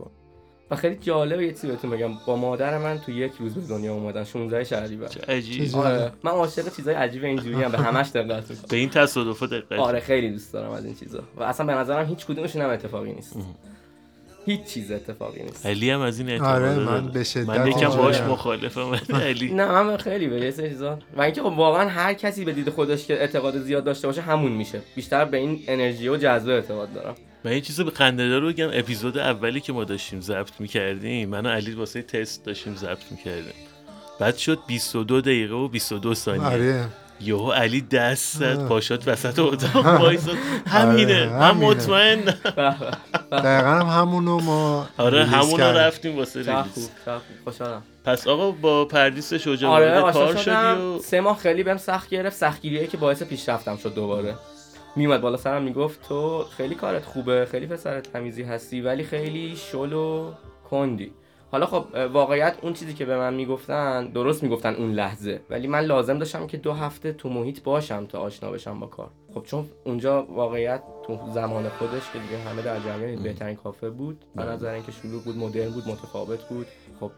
و خیلی جالبه یه چیزی بهتون بگم. با مادر من تو یک روز به دنیا اومدن 16 شهریور چه عجیب. چه آره. من عاشق چیزای عجیب اینجوری هم به همش دقت می‌کنم. به این تصادفات دقت آره خیلی دوست دارم از این چیزا. و اصلا به نظرم هیچ کدومشون هم اتفاقی نیست. هیچ چیز اتفاقی نیست. علی هم از این اعتقاد آره،. من به شدت من یکم. باش مخالفم. علی. نه من خیلی به یه چیزا. و اینکه خب واقعا هر کسی به دید خودش که اعتقاد زیاد داشته باشه همون میشه. بیشتر به این انرژی و جذبه اعتقاد دارم. من یه چیز به خنده رو بگم اپیزود اولی که ما داشتیم ضبط می‌کردیم من و علی واسه تست داشتیم ضبط می‌کردیم. بعد شد 22 دقیقه و 22 ثانیه. آره. یهو علی دست زد. پاشات وسط اتاق وایساد. همینه آره، من. مطمئن. دقیقا هم همونو ما آره release همون رو کردیم. رفتیم واسه release. خوشحالم. پس آقا با پردیس شجاع آره کار شدی و سه ماه خیلی بهم سخت گرفت. سختگیریه که باعث پیشرفتم شد دوباره. میومد بالا سرم می‌گفت تو خیلی کارت خوبه خیلی پسر تمیزی هستی ولی خیلی شل و کندی. حالا خب واقعیت اون چیزی که به من می‌گفتن درست می‌گفتن اون لحظه. ولی من لازم داشتم که دو هفته تو محیط باشم تا آشنا بشم با کار. خب چون اونجا واقعیت تو زمان خودش که دیگه همه در جریان بهترین کافه بود به نظر اینکه شلوغ بود مدرن بود متفاوت بود. خب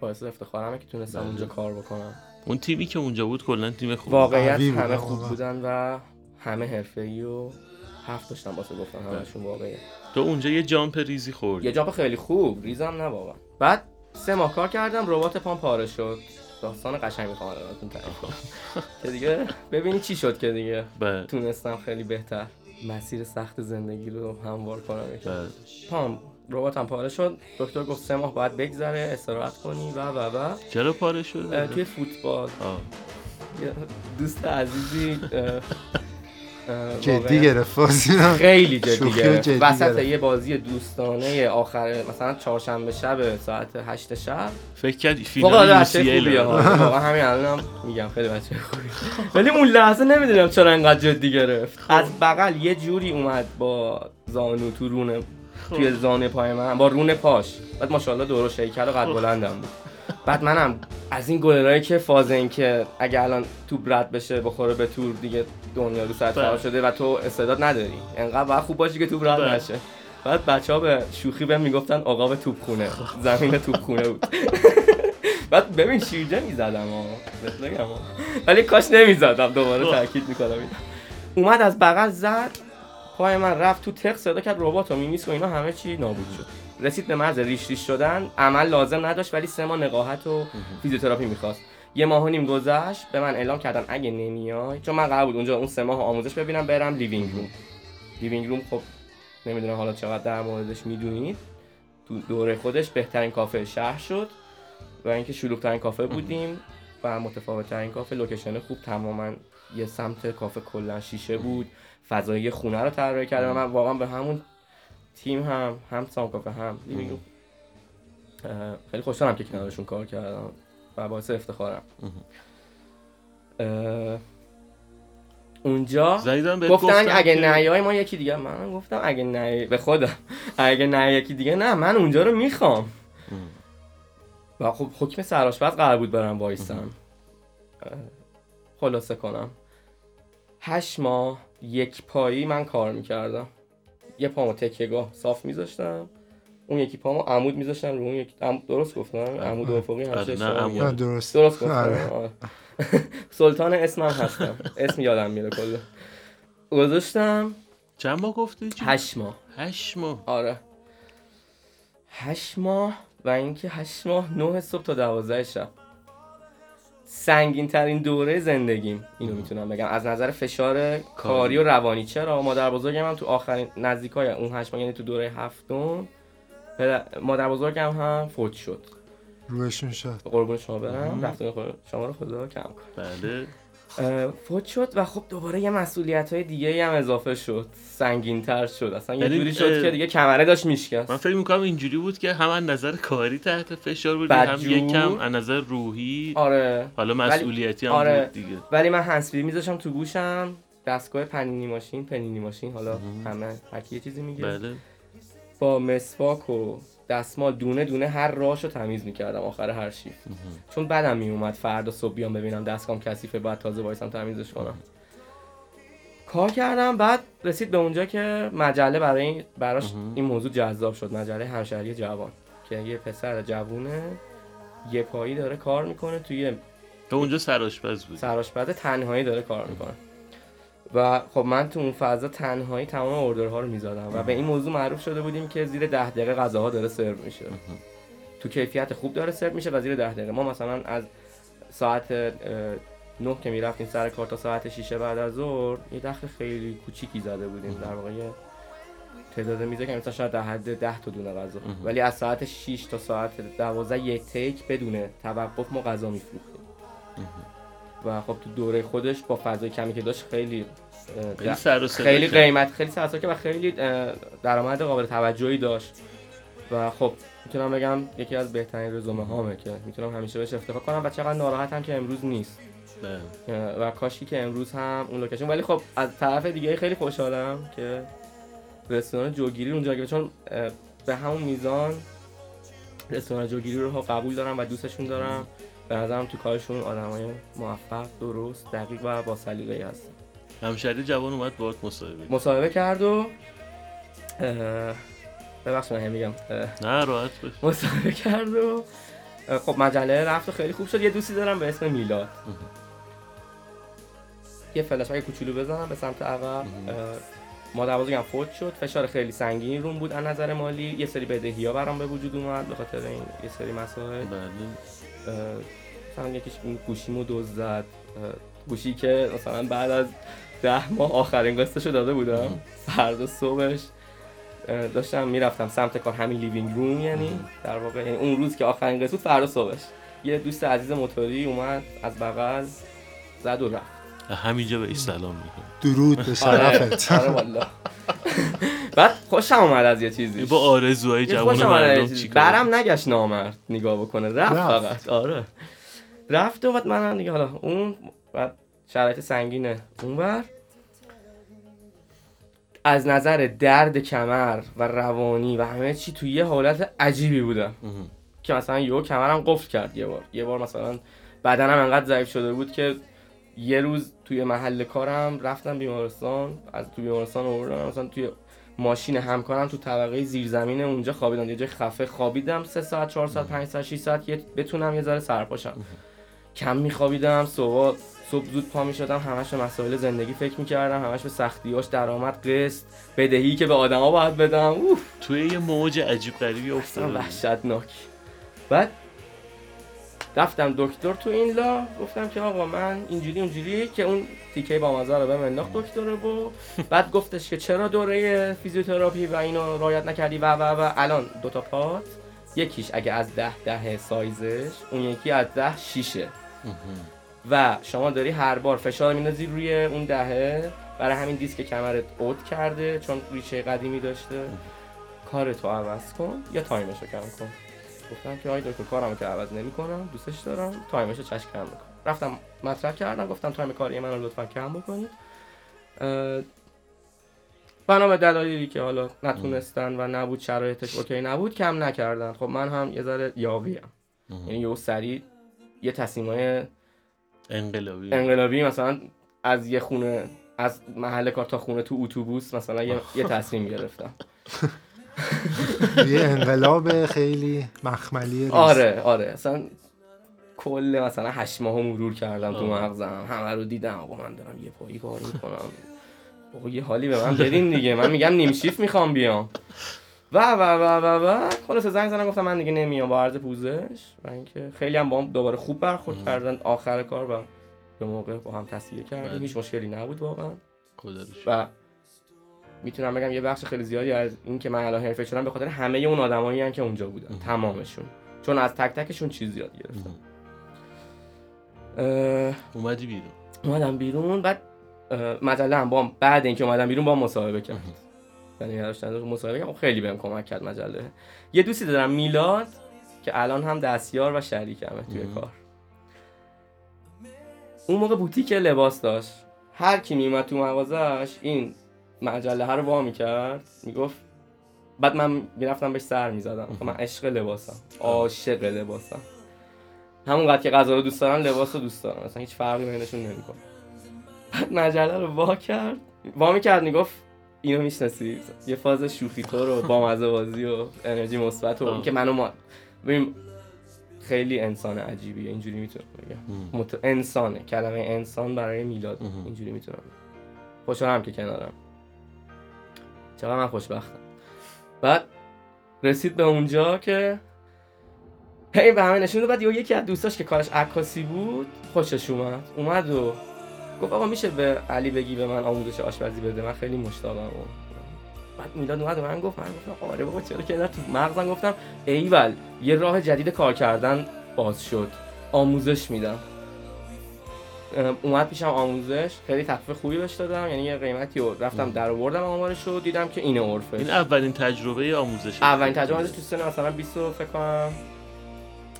باعث افتخارمه که تونستم اونجا کار بکنم. اون تیمی که اونجا بود کلا تیم خوب واقعیت همه. خوب بودن و همه حرفه‌ای و حرف داشتن واسه گفتن همشون واقعیه. تو اونجا یه جامپ ریزی خوردی. یه جاب خیلی خوب ریزم نه واقعا. بعد سه ماه کار کردم ربات پام پاره شد. داستان قشنگ می‌خوام براتون تعریف کنم که دیگه ببینی چی شد که دیگه بعد تونستم خیلی بهتر مسیر سخت زندگی رو هموار کنم. بعد پام رباتم پاره شد. دکتر گفت سه ماه باید بگذره استراحت کنی و و و. چرا پاره شد؟ توی فوتبال. دوست عزیزی جدی گرفت. خیلی جدی گرفت. وسط. یه بازی دوستانه آخر مثلا چهارشنبه شب ساعت هشت شب. فکر کرد فینال بچه خوبیه. واقعا همین الانم میگم خیلی بچه خوبی. ولی اون لحظه نمی‌دونم چرا انقدر جدی گرفت. از بغل یه جوری اومد با زانو تو رونه توی زانو پای من با رون پاش. بعد ماشاءالله دورو شیکر و قد بلندم بود. بعد منم از این گلرایی که فاز این که اگه الان توپ رد بشه بخوره به تور دیگه دنیا رو سرت خراب بله. شده و تو استعداد نداری. انقدر باید خوب باشی که توپ رد بله. نشه. بعد بچه ها به شوخی بهم می‌گفتن عقاب توپ خونه زمین توپ خونه بود. بعد ببین شیرجه می‌زدم ها. ولی کاش نمی‌زدم. دوباره تاکید می‌کنم اومد از بغل زد. پای من رفت تو تق صدا کرد. رباط و مینیسک و اینا همه چی نابود شد. رسید به مرز ریش ریش شدن. عمل لازم نداشت ولی سه ماه نقاهت و فیزیوتراپی می‌خواست. یه ماه و نیم گذشت به من اعلام کردن اگه نمیای چون من قرار بود اونجا اون سه ماه آموزش ببینم برم لیوینگ روم. لیوینگ روم خب نمی‌دونم حالا چقدر در موردش می‌دونید. تو دوره خودش بهترین کافه شهر شد و اینکه شلوغ‌ترین کافه بودیم و متفاوت‌ترین کافه لوکیشن خوب تماما یه سمت کافه کلا شیشه بود. فضایی خونه رو طراحی کردم. و من واقعا به همون تیم هم هم سام کافه هم خیلی خوشحالم که کنارشون کار کردم. و باعث افتخارم. اونجا گفتن اگه نیای ما یکی دیگه من گفتم اگه نه به خودم. اگه نه یکی دیگه نه من اونجا رو می‌خوام. و خب حکم سرآشپز قرار بود برم وایسم. اه، خلاصه کنم. هشت ماه یک پایی من کار می‌کردم. یه پامو تکیهگاه صاف میذاشتم. اون یکی پامو عمود میذاشتم رو اون یک عمود درست گفتم؟ عمود افقی آره، همیشه نه، اشتباه عمود. میگم. نه درست. درست آره. گفتم آره. سلطان اسمم هستم. اسم یادم میره کلا. گذاشتم چند ماه گفتی؟ هشت ماه. هشت ماه. آره. هشت ماه و اینکه هشت ماه نه صبح تا دوازده شب. سنگین ترین دوره زندگیم اینو می‌تونم بگم. از نظر فشار کاری. و روانی. چرا؟ مادر بزرگم هم تو آخرین نزدیکای اون هشت ماه یعنی تو دوره هفتم مادر بزرگم هم فوت شد. روشون شد قربون شما برم. رفتن شما رو خدا کم کن بله. فوت شد و خب دوباره یه مسئولیت های دیگه هم اضافه شد. سنگین تر شد. اصلا یه یعنی، جوری شد که دیگه کمره داشت میشکست. من فکر می‌کنم اینجوری بود که هم از نظر کاری تحت فشار بودی هم. یکم از نظر روحی. آره. حالا مسئولیتی هم آره. بود دیگه. ولی من هنسفری میذاشم تو گوشم. دستگاه پنینی ماشین پنینی ماشین. حالا همه هر کی یه چیزی میگه. بله. با مسواک و دستمال دونه دونه هر راهشو تمیز می‌کردم آخر هر شیفت. چون بدم میومد فردا صبح بیام ببینم دستگاهم کثیفه بعد تازه وایسم تمیزش کنم. کار کردم بعد رسید به اونجا که مجله برای این- براش این موضوع جذاب شد. مجله همشهری جوان. که یه پسر جوونه یه پایی داره کار می‌کنه توی تو اونجا سرآشپز بود سراشپز تنهایی داره کار می‌کنه. و خب من تو اون فضا تنهایی تمام اوردرها رو می‌زدم و به این موضوع معروف شده بودیم که زیر ده دقیقه غذاها داره سرو میشه. تو کیفیت خوب داره سرو میشه و زیر ده دقیقه. ما مثلا از ساعت نه که می‌رفتیم سر کار تا ساعت 6 بعد از ظهر یه دخل خیلی کوچیکی زده بودیم. در واقع یه تعداد میزه که مثلا شاید در حد 10 تا دونه غذا. ولی از ساعت 6 تا ساعت 12 یک تیک بدون توقف ما غذا میفروختیم. و خب تو دوره خودش با فضای کمی که داشت خیلی خیلی سر و خیلی. قیمت خیلی سرساکه و خیلی درآمد قابل توجهی داشت و خب می‌تونم بگم یکی از بهترین رزومه هامه که می‌تونم همیشه بهش افتخار کنم و چقدر ناراحتم که امروز نیست بله. اه، و کاشکی که امروز هم اون لوکیشن ولی خب از طرف دیگه خیلی خوشحالم که رستوران جوگیری اونجا گرفت چون به همون میزان رستوران جوگیری رو قبول دارم و دوستشون دارم به نظرم تو کارشون آدمای موفق درست دقیق و با سلیقه‌ای هستن. همشهری جوان اومد باهات مصاحبه. مصاحبه کرد و ببخشید من میگم نه راحت باش. مصاحبه کرد و خب مجله رفت و خیلی خوب شد. یه دوستی دارم به اسم میلاد. یه فلش بک کوچولو بزنم به سمت عقب مادر بزرگم فوت شد. فشار خیلی سنگین روم بود از نظر مالی. یه سری بدهی ها برام به وجود اومد به خاطر این یه سری مسائل. بله. مثلا یکیش گوشیمو دزد زد. گوشی که مثلا بعد از ده ماه آخرین قسطشو داده بودم. فردا صبحش داشتم می‌رفتم سمت کار همین لیوینگ روم یعنی در واقع یعنی اون روز که آخرین قسط بود فردا صبحش. یه دوست عزیز موتوری اومد از بغل زد و رفت. همینجا به سلام می‌کنم درود به شرفت. آره بعد خوشم اومد از یه چیزی. با آرزوهای جوان مردم چیزی. چیکار برم نگشت نامرد نگاه بکنه. رفت. فقط. آره. رفت و بعد منم دیگه حالا اون بعد شرایط سنگینه. اونور از نظر درد کمر و روانی و همه چی توی یه حالت عجیبی بودم. که مثلا یهو کمرم قفل کرد یه بار. یه بار مثلا بدنم انقدر ضعیف شده بود که یه روز توی محل کارم رفتم بیمارستان از توی بیمارستان آوردم مثلا توی ماشین همکارم تو طبقه زیرزمین اونجا خوابیدم یه جای خفه خوابیدم سه ساعت چهار ساعت پنج ساعت 6 ساعت یه بتونم یه ذره سرپاشم کم میخوابیدم صبح صبح زود پا می‌شدم همش به مسائل زندگی فکر می‌کردم همش به سختیاش درآمد قسط بدهی که به آدما باید بدم. اوف توی یه موج عجیب غریبی اصلا افتاد وحشتناک بعد رفتم دکتر تو این لا گفتم که آقا من اینجوری اونجوری که اون تیکه با مزه رو بهم انداخت دکتر و بعد گفتش که چرا دوره فیزیوتراپی و اینو رعایت نکردی و و و. الان دوتا پات یکیش اگه از ده ده سایزشه اون یکی از ده شیشه. و شما داری هر بار فشار میندازی روی اون دهه. برای همین دیسک کمرت عود کرده چون ریشه قدیمی داشته. کارتو عوض کن یا تایمشو کم کن. گفتم که آقای دکتر کارمو که عوض نمی‌کنم دوستش دارم تایمشو چشم کم می‌کنم. رفتم مطرح کردم گفتم تایم کاری منو لطفا کم بکنید. بنا به دلایلی که حالا نتونستن و نبود شرایطش اوکی نبود کم نکردن. خب من هم یه ذره یاویم یعنی یه سریع یه تصمیمای انقلابی. انقلابی مثلا از یه خونه از محل کار تا خونه تو اتوبوس مثلا یه, یه تصمیم گرفتم. یه انقلاب خیلی مخملی. آره آره. اصلا کل مثلا هشت ماه مرور کردم تو مغزم. همه رو دیدم. آقا من دارم یه پایی کار می‌کنم. آقا یه حالی به من بدین دیگه. من میگم نیم شیفت می‌خوام بیام. و و و و و خلاص زنگ زدم گفتم من دیگه نمیام. با عرض پوزش و اینکه خیلی هم با هم دوباره خوب برخورد کردن. آخر کار و به موقع با هم تصویه کردیم. بله. هیچ مشکلی نبود واقعا. و می‌تونم بگم یه بخش خیلی زیادی از این که من الان حرفه شدم به خاطر همه اون آدمایی که اونجا بودن تمامشون. چون از تک تکشون چیز یاد گرفتم. اه، اومدی بیرون. اومدم بیرون بعد مجله هم با هم- بعد اینکه اومدم بیرون با هم مصاحبه کرد. یعنی داشتن مصاحبه کردم. خیلی بهم کمک کرد مجله. یه دوستی دارم میلاد که الان هم دستیار و شریکمه توی کار. اون موقع بوتیک لباس داشت. هر کی میومد تو مغازش این مجله ها رو وا می‌کرد؟ می‌گفت بعد من می‌رفتم بهش سر می‌زدم. خب من عشق لباسم. عاشق لباسم. همونقدر که غذا رو دوست دارم لباس رو دوست دارم. اصلا هیچ فرقی بینشون نمی‌کنه. بعد مجله رو وا کرد. وا می‌کرد می‌گفت اینو می‌شناسی؟ یه فاز شوخی طور و با بازی و انرژی مثبت و. اینکه منو ما ببین خیلی انسان عجیبیه. اینجوری می‌تونم بگم. مت... انسانه. کلمه انسان برای میلاد. اینجوری می‌تونم. خوشحالم که کنارم. چقدر من خوشبختم. بعد رسید به اونجا که هی به همه نشون بعد یکی از دوستاش که کارش عکاسی بود خوشش اومد. اومد و گفت آقا میشه به علی بگی به من آموزش آشپزی بده؟ من خیلی مشتاقم. و بعد میلاد اومد و من گفت من گفتم آره بابا چرا که تو مغزم گفتم ایول یه راه جدید کار کردن باز شد. آموزش میدم. اومد پیشم آموزش خیلی تخفیف خوبی بهش دادم یعنی یه قیمتی رو رفتم در آوردم آمارش رو دیدم که اینه عرفش. این اولین تجربه آموزش. اولین تجربه ازش تو سن مثلا 20 و فکر کنم.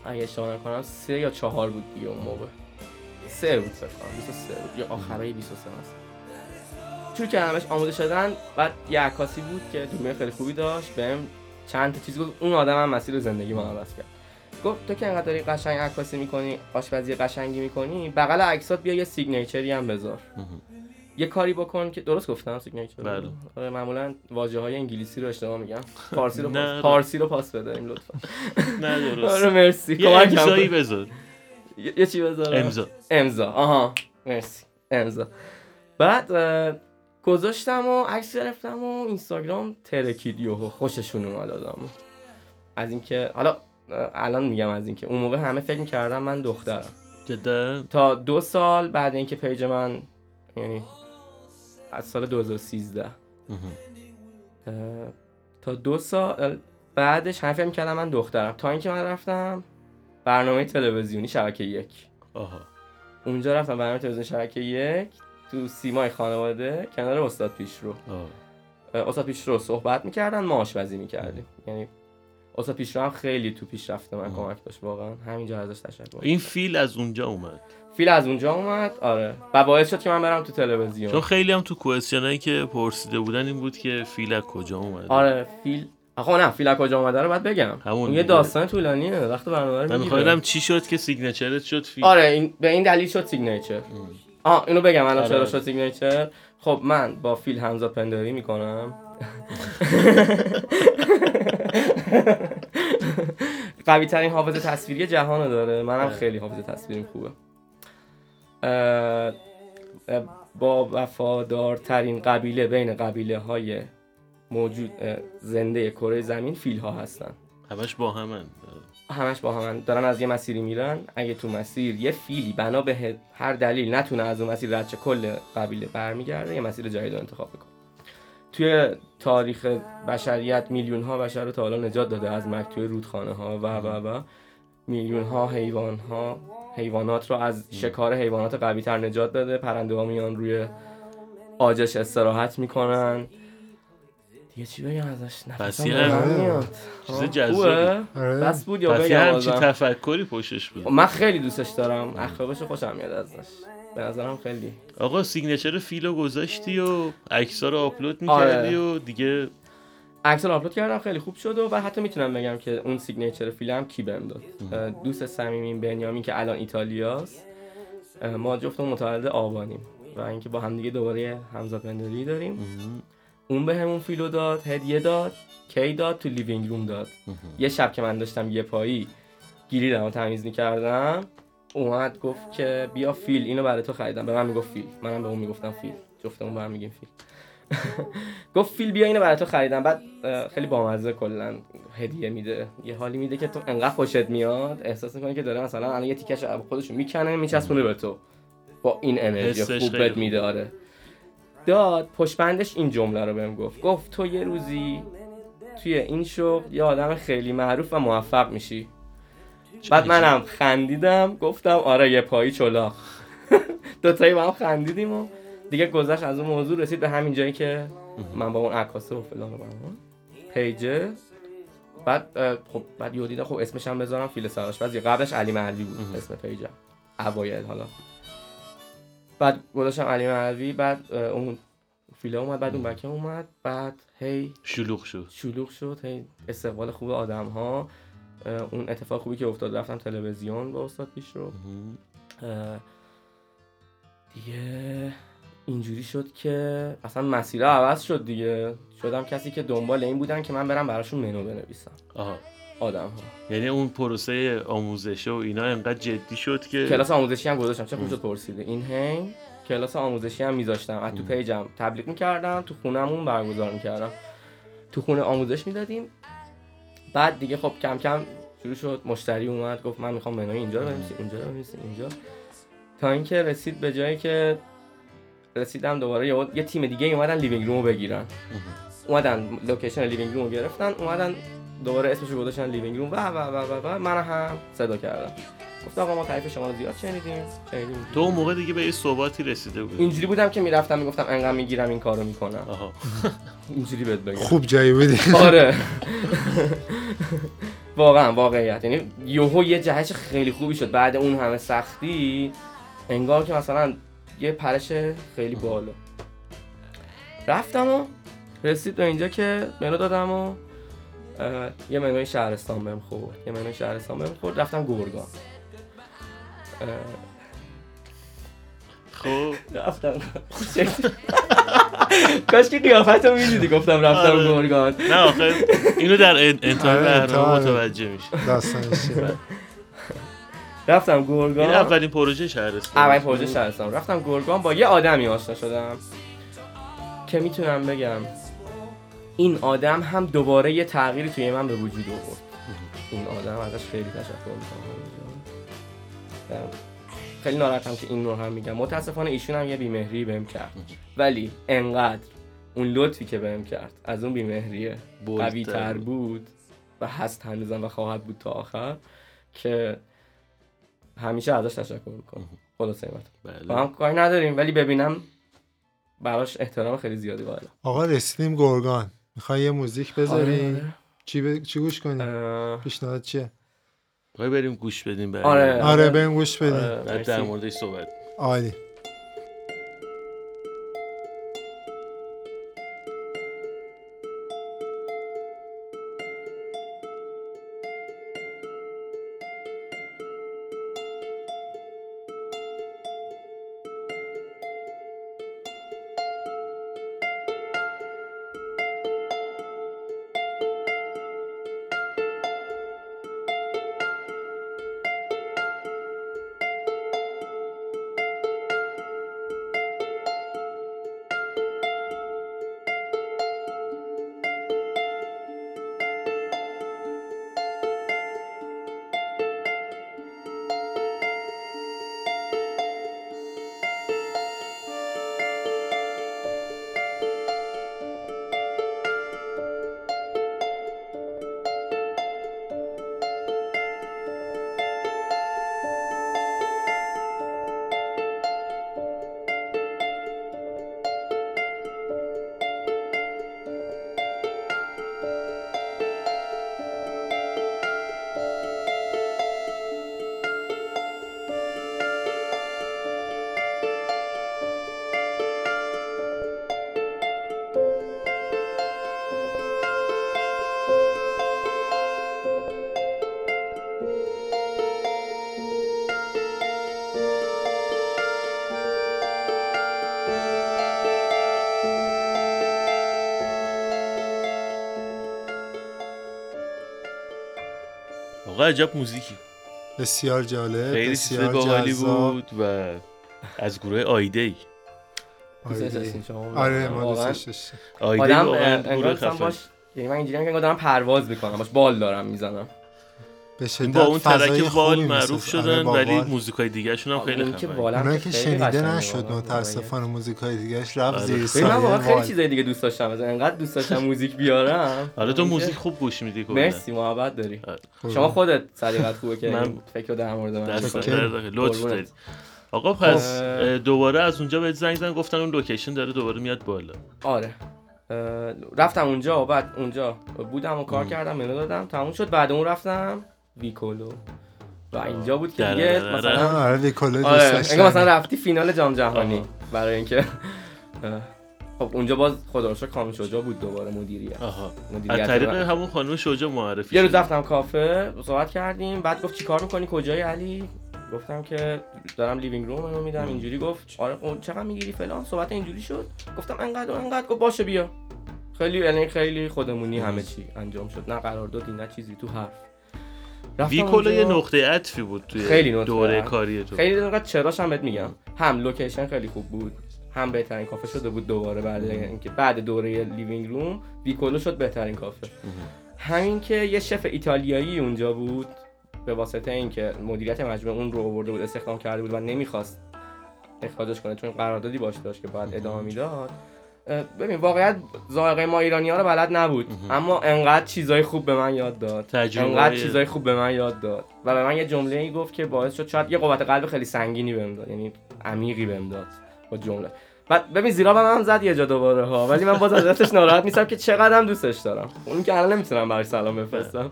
اگه اشتباه نکنم سه یا چهار بود دیگه اون موقع. سه بود فکر کنم 23 بود. یا آخرای 23 است چون که همش آموزش دادن بعد یه عکاسی بود که دوربین خیلی خوبی داشت بهم چند تا چیز گفت. اون آدم هم مسیر زندگی ما عوض کرد. گفت تو که انقدر داری قشنگ عکاسی می‌کنی آشپزی قشنگی می‌کنی بغل عکسات بیا یه signature ی هم بذار. یه کاری بکن که درست گفتم signature بله. آره معمولا واژه های انگلیسی رو اشتباه میگم. فارسی رو. پاس، فارسی رو پاس بداریم لطفا. نه آره درست مرسی. یه امضایی. بذار. یه چی بذارم امضا. امضا. آها. مرسی. امضا. بعد گذاشتم و عکس گرفتم و اینستاگرام ترکید یهو. خوششون اومد آدمو. از اینکه حالا الان میگم از اینکه اون موقع همه فکر می‌کردم من دخترم. جدا؟ تا دو سال بعد اینکه پیج من یعنی از سال 2013 اه، تا دو سال بعدش همه فکر می‌کردم من دخترم. تا اینکه من رفتم برنامه تلویزیونی شبکه یک. آها. اونجا رفتم برنامه تلویزیون شبکه یک تو سیمای خانواده کنار استاد پیشرو. استاد پیشرو صحبت می‌کردن ما آشپزی می‌کردیم. یعنی پیشرو هم خیلی تو پیشرفت من کمک داشت واقعا. همینجا ازش تشکر. این فیل از اونجا اومد. فیل از اونجا اومد؟ آره. و باعث شد که من برم تو تلویزیون. چون خیلی هم تو question ایی که پرسیده بودن این بود که فیل از کجا اومد آره فیل. آخه نه فیل از کجا اومده رو باید بگم. همون اون یه. داستان طولانیه. وقت برنامه رو من. میخوایدم چی شد که signature ت شد فیل. آره این به این دلیل شد signature. آه اینو بگم الان آره. چرا شد signature. خب من با فیل همزاد پنداری می‌کنم. قوی ترین حافظه تصویری جهان رو داره. منم خیلی حافظه تصویریم خوبه. با وفادارترین قبیله بین قبیله های موجود زنده کره زمین فیل ها هستن. همش با همن. همش با هم دارن از یه مسیری میرن. اگه تو مسیر یه فیلی بنا به هر دلیل نتونه از اون مسیر رد کل قبیله برمیگرده یه مسیر جدید رو انتخاب بکنه توی تاریخ بشریت میلیون ها بشر رو تا حالا نجات داده. از مرگ توی رودخانه ها و و و. میلیون ها حیوان ها حیوانات رو از شکار حیوانات قوی تر نجات داده. پرنده ها میان روی عاجش استراحت می‌کنن. دیگه چی بگم ازش؟ نفسم. چیز؟ آره. بس بود یا بگم بازم؟ تفکری پشتش بود. من خیلی دوستش دارم. اخلاقش خوشم میاد ازش. به نظرم خیلی. آقا signature فیلو گذاشتی و عکس‌ها رو آپلود آره. می‌کردی و دیگه عکس رو آپلود کردم خیلی خوب شد و بعد حتی می‌تونم بگم که اون signature فیلم کی بهم داد. دوست صمیمیم بنیامین که الان ایتالیاست. ما جفتمون متولد آبانیم و اینکه با هم دیگه دوباره همزادپنداری داریم. اون به همون فیلو داد هدیه داد کی داد تو Living Room داد. یه شب که من داشتم یه پایی گیری رو تمیز می‌کردم. اومد گفت که بیا فیل اینو برای تو خریدم. به من می‌گفت فیل. منم به اون می‌گفتم فیل. جفتمون برم میگیم فیل. گفت فیل بیا اینو برای تو خریدم. بعد خیلی بامزه کلا هدیه میده. یه حالی میده که تو انقدر خوشت میاد. احساس می‌کنی که داره مثلا الان یه تیکش از خودشو می‌کنه میچسبونه به تو. با این انرژی حسش خوب خیلی بهت میده. آره. داد پشت بندش این جمله رو بهم گفت. گفت تو یه روزی توی این شغل یه آدم خیلی معروف و موفق میشی. بعد منم خندیدم گفتم آره یه پایی چلاق دوتایی با هم خندیدیم و دیگه گذشت از اون موضوع رسید به همین جایی که من با اون عکاسه و فلان و بهمان پیجه. بعد خب بعد دیدم خب اسمش هم بذارم فیل سراش بعد قبلش علی مهدی بود اسم پیجم اوایل حالا. بعد گذاشتم علی مهدی بعد اون فیله اومد بعد اون بکه اومد بعد هی شلوغ شد. شلوغ شد هی استقبال خوب آدم ها اون اتفاق خوبی که افتاد رفتم تلویزیون با استاد پیش رو دیگه اینجوری شد که اصلا مسیر عوض شد دیگه. شدم کسی که دنبال این بودن که من برم براشون منو بنویسم. آها. آدم ها یعنی اون پروسه آموزشه و اینا انقدر جدی شد که کلاس آموزشی هم گذاشتم. چه خوب شد پرسیده. این هنگ کلاس آموزشی هم میذاشتم. از تو پیجم تبلیغ می‌کردم تو خونمون برگزار می‌کردم. تو خونه آموزش می‌دادیم. بعد دیگه خب کم کم شروع شد. مشتری اومد گفت من می‌خوام منوی اینجا رو بنویسی اینجا رو بنویسی اینجا. تا اینکه رسید به جایی که رسیدم دوباره یه, یه تیم دیگه اومدن Living Room و بگیرن. اومدن location Living Room و گرفتن اومدن دوباره اسمشو گذاشتن Living Room. و و و و و من هم صدا کردم گفت آقا ما تعریف شما رو زیاد شنیدیم. شنیدیم. تو اون موقع دیگه به یه ثباتی رسیده بود. اینجوری بودم که می‌رفتم می‌گفتم انقدر می‌گیرم این کارو می‌کنم. آها. اینجوری بهت بگم. خوب جایی بودی. آره. واقعا واقعیت. یعنی یهو یه جهش خیلی خوبی شد. بعد اون همه سختی انگار که مثلا یه پرش خیلی بالا. رفتم و رسید به اینجا که منو دادم و یه منوی شهرستان بهم خورد. یه منوی شهرستان بهم خورد. رفتم گرگان اه، خب. رفتم. کاش که قیافت رو می‌دیدی گفتم رفتم آره. گرگان نه آخه اینو در ان- انتهای آره، برنامه. متوجه میشه داستانش؟ رفتم این گرگان اولین پروژه شهرستان. اولین پروژه شهرستان. رفتم گرگان با یه آدمی آشنا شدم که می‌تونم بگم این آدم هم دوباره یه تغییری توی من به وجود آورد. این آدم ازش خیلی تشکر می‌کنم. خیلی ناراحتم که این رو هم میگم. متاسفانه ایشون هم یه بیمهری بهم کرد. ولی انقدر اون لطفی که بهم کرد از اون بیمهریه قوی تر بود. و هست هنوزم و خواهد بود تا آخر که همیشه ازش تشکر می‌کنم. خلاصه ایمت با بله. هم کاری نداریم ولی ببینم براش احترام خیلی زیادی قائلم آقا رسیدیم گرگان. می‌خوای یه موزیک بذاری؟ چی, ب... چی گوش کنی اه، پیشنهاد چیه؟ بریم گوش بدیم آره. آره بریم گوش بدیم آره، بعد در. موردش صحبت عالی آقا عجب موزیکی. بسیار جالب خیلی چیز بسیار باحالی بود و از گروه آیده ای آره. ما دوستش آیده آدم واقعا باش یعنی من اینجوری که دارم پرواز می‌کنم باش بال دارم می‌زنم. به شدت با اون ترک وال. معروف آره، شدن با ولی. موزیکای دیگه شون هم خیلی اون که خفن والم اونایی که خیلی شنیده نشد. متاسفانه موزیکای دیگهش رفت آره. زیر سایه من واقعا خیلی. چیزای دیگه دوست داشتم مثلا انقدر دوست داشتم موزیک بیارم آره تو موزیک خوب گوش میدی کلا مرسی محبت داری آره. شما خودت صدیقت خوبه که من- فکر در مورد من. لطف. دارید آقا پس خب. دوباره از اونجا بهت زنگ زن گفتن اون لوکیشن داره دوباره میاد بالا آره رفتم اونجا و بعد اونجا بودم و کار کردم منو دادم تموم شد بعد اون رفتم ویکولو. و اینجا بود که دیگه. مثلا آره ویکولا دوست آره مثلا رفتی فینال جام جهانی. برای اینکه خب اونجا باز خدا رو شکر کامل شجاع بود دوباره مدیریت. آها. از مدیریت طریق من. همون خانم شجاع معرفی یه روز. رفتم کافه صحبت کردیم بعد گفت چیکار می‌کنی؟ کجای علی؟ گفتم که دارم Living Room رو میدم. اینجوری گفت آره خب چقدر می‌گیری فلان؟ صحبت اینجوری شد. گفتم انقدر و انقدر. گفت باشه بیا. خیلی یعنی خیلی خودمونی همه چی انجام شد. نه قراردادی نه چیزی تو حرف. ویکولا یه. نقطه عطفی بود توی خیلی نقطه دوره عطف. کاری تو. خیلی دقیقا چراش هم بهت میگم. هم location خیلی خوب بود هم بهترین کافه شده بود دوباره بعد اینکه بعد دوره Living Room ویکولو شد بهترین کافه. همین که یه chef ایتالیایی اونجا بود به واسطه اینکه مدیریت مجموعه اون رو آورده بود استخدام کرده بود و نمی‌خواست اخراجش کنه چون قراردادی باش داشت که باید ادامه می‌داد. ببین واقعیت ذائقه ما ایرانی ها رو بلد نبود. اما انقدر چیزای خوب به من یاد داد. تجربه انقدر چیزای خوب به من یاد داد. و به من یه جمله ای گفت که باعث شد شاید یه قوت قلب خیلی سنگینی بهم داد. یعنی عمیقی بهم داد با جمله. بعد ببین زیرا به من زد یه جا دوباره ها. ولی من باز ازش ناراحت نیستم که چقدرم دوستش دارم. اون که الان نمی‌تونم براش سلام بفرستم.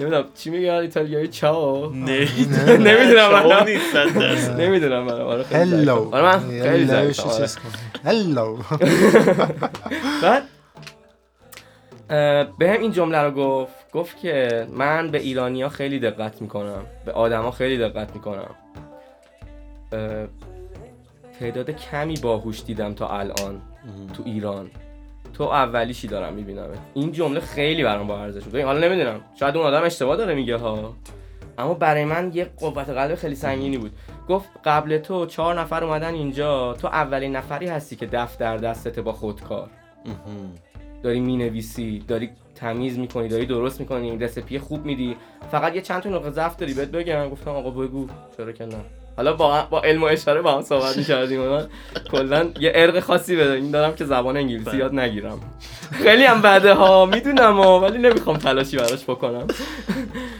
نمی‌دونم چی میگه ایتالیایی چاو نمی‌دونم من. نمی‌دونم من آره خیلی. هلو آره من خیلی. هلو بعد به هم این جمله رو گفت گفت که من به ایرانیا خیلی دقت می‌کنم. به آدما خیلی دقت می‌کنم. تعداد کمی باهوش دیدم تا الان تو ایران. تو اولیشی دارم می‌بینم؟ این جمله خیلی برام با ارزش بود. حالا نمی‌دونم. شاید اون آدم اشتباه داره میگه ها. اما برای من یه قوت قلب خیلی سنگینی بود. گفت قبل تو چهار نفر اومدن اینجا. تو اولین نفری هستی که دفتر دستت با خودکار. مهم. داری می‌نویسی داری تمیز می‌کنی داری درست می‌کنی رسپی خوب میدی. فقط یه چند تا نقطه ضعف داری بهت بگم. گفتم آقا بگو. چرا که نه. حالا با با علم و اشاره با هم صحبت می‌کردیم. من کلا یه عرق خاصی بده این دارم که زبان انگلیسی یاد نگیرم. خیلی هم بده ها می‌دونم ها ولی نمی‌خوام تلاشی براش بکنم.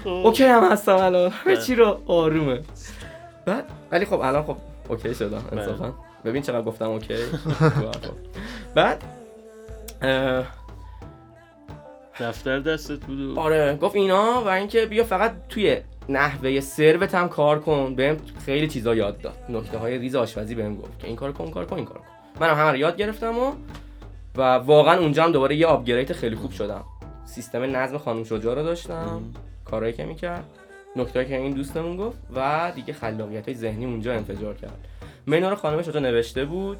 okay هم هستم الان. همه چی رو آرومه. بعد ولی خب الان خب okay شدم انصافا. ببین چقدر گفتم okay. تو حرفا. بعد دفتر دستت بود آره گفت اینا و اینکه بیا فقط توی نحوه سروت هم کار کن. بهم خیلی چیزا یاد داد. نکته های ریز آشپزی بهم گفت که این کار کن کار کن این کار کن. منم همه رو یاد گرفتم و و واقعا اونجا هم دوباره یه آپگرید خیلی خوب شدم. سیستم نظم خانم شجاع رو داشتم. کارهایی که می‌کرد. نکته که این دوستمون گفت و دیگه خلاقیت های ذهنی اونجا انفجار کرد. منو رو خانم شجاع نوشته بود.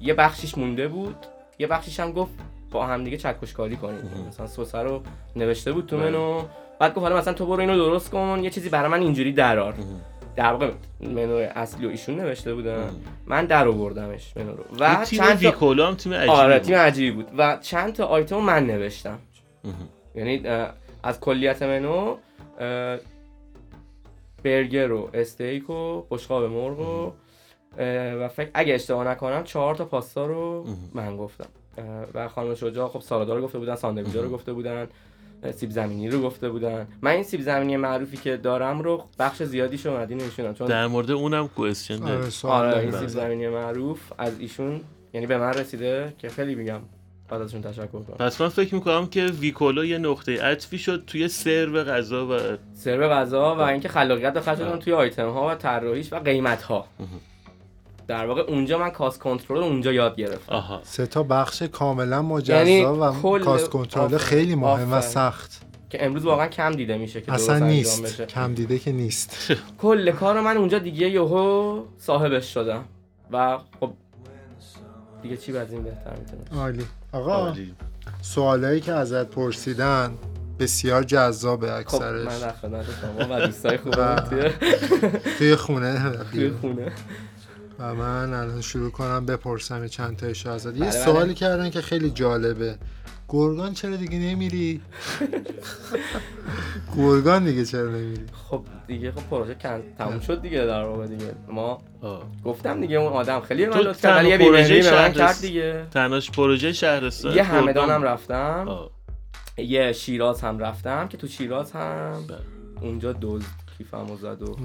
یه بخشیش مونده بود. یه بخشیش هم گفت با هم دیگه چکش کاری کنیم مثلا سوسه رو نوشته بود تو بله. منو. بعد گفت حالا مثلا تو برو اینو درست کن یه چیزی برای من اینجوری درار در واقع منو اصلی و ایشون نوشته بودن. من در آوردمش منو رو. و تیم چند تا هم تیم عجیبی آره بود. تیم عجیبی بود. و چند تا آیتم من نوشتم. یعنی از کلیت منو برگر و استیک و بشقاب مرغ و و فکر اگه اشتباه نکنم چهار تا پاستا رو من گفتم. و خانم شجاع خب سالادا رو گفته بودن ساندویچا رو گفته بودن سیب زمینی رو گفته بودن. من این سیب زمینی معروفی که دارم رو بخش زیادیش رو مدین ایشونم چون در مورد اونم کوئسچن آره آره. این سیب زمینی معروف از ایشون یعنی به من رسیده که خیلی میگم بعد ازشون تشکر کنم. پس من فکر می‌کنم که ویکولا یه نقطه عطفی شد توی سرو غذا و سرو غذا و اینکه خلاقیت داخل شدن توی آیتم ها و طراحیش و قیمت ها در واقع اونجا من کاست کنترل رو اونجا یاد گرفتم. آها. سه تا بخش کاملا یعنی مجزا و کل- کاست کنترل خیلی مهم و. سخت. که امروز واقعا کم دیده میشه که اصلا انجام نیست. بشه. کم دیده که نیست. کل کار من اونجا دیگه یهو صاحبش شدم. و خب دیگه چی از این بهتر می‌تونه عالی. آقا عالی. سوالایی که ازت پرسیدن بسیار جذابه خب اکثرش. من در خدمت شما و دوستای خوبم توی خونه. توی خونه. و من الان شروع کنم بپرسم چند تایشو ازت یه بله، سوالی بله. کردن که خیلی جالبه گرگان چرا دیگه نمیری گرگان دیگه چرا نمیری خب دیگه خب پروژه کن تموم شد دیگه در واقع دیگه ما. گفتم دیگه اون آدم خیلی من تو لطف کرد یه بی‌مهری پروژه به من شهر کرد است. دیگه تنهاش پروژه شهرستان یه همدانم بود. رفتم. یه شیراز هم رفتم که تو شیراز هم بله. اونجا دوز کیفمو زد و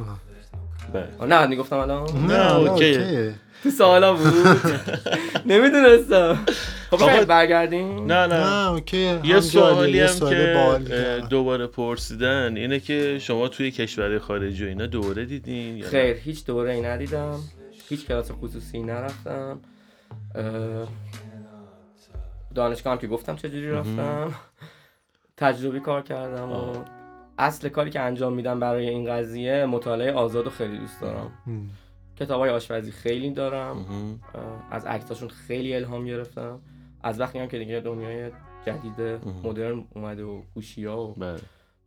نه می‌گفتم الان نه،. اوکیه. تو سوالا بود نمی‌دونستم خب برگردیم نه نه نه اوکی یه. سوالی هم که. دوباره پرسیدن اینه که شما توی کشور خارجی و اینا دوره دیدین؟ خیر هیچ دوره ای ندیدم هیچ کلاس خصوصی نرفتم اه، دانشگاه هم که گفتم چجوری رفتم تجربی کار کردم و. اصل کاری که انجام میدم برای این قضیه مطالعه آزاد رو خیلی دوست دارم. کتاب های آشپزی خیلی دارم. از عکساشون خیلی الهام گرفتم. از وقتی هم که دیگه دنیای جدید مدرن اومده و گوشی ها و بله.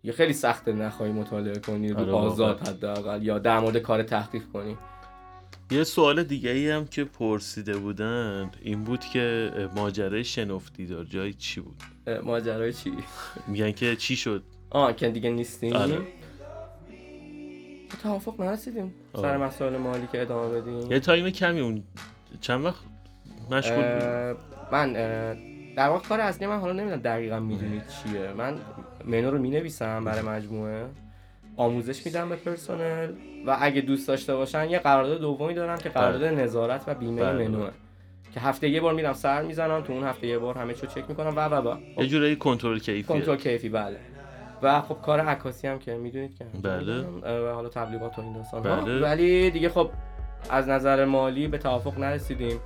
دیگه خیلی سخته نخواهی مطالعه کنی آره رو واقعا. آزاد حداقل یا در مورد کار تحقیق کنی. یه سوال دیگه ای هم که پرسیده بودن این بود که ماجرای شنفت دیدار جای چی بود؟ ماجرای چی؟ میگن که چی شد؟ آه که دیگه نیستیم. آره. توافق نرسیدیم. آه. سر مسائل مالی که ادامه بدیم. یه تایم کمی اون چند وقت مشغول بود؟ اه، من اه، در واقع کار اصلی من حالا نمی‌دونم دقیقا می‌دونید چیه. من منو رو می‌نویسم برای مجموعه. آموزش میدم به پرسنل. و اگه دوست داشته باشن یه قرارداد دومی دارم که قرارداد نظارت و بیمه بله. منوه. که هفته یه بار میرم سر می‌زنم تو اون هفته یه بار همه چی رو چک می‌کنم. و و و. یه جورایی کنترل کیفیه. کنترل کیفی بله. و خب کار عکاسی هم که می‌دونید که بله. و حالا تبلیغات و این داستان بله. ولی دیگه خب از نظر مالی به توافق نرسیدیم.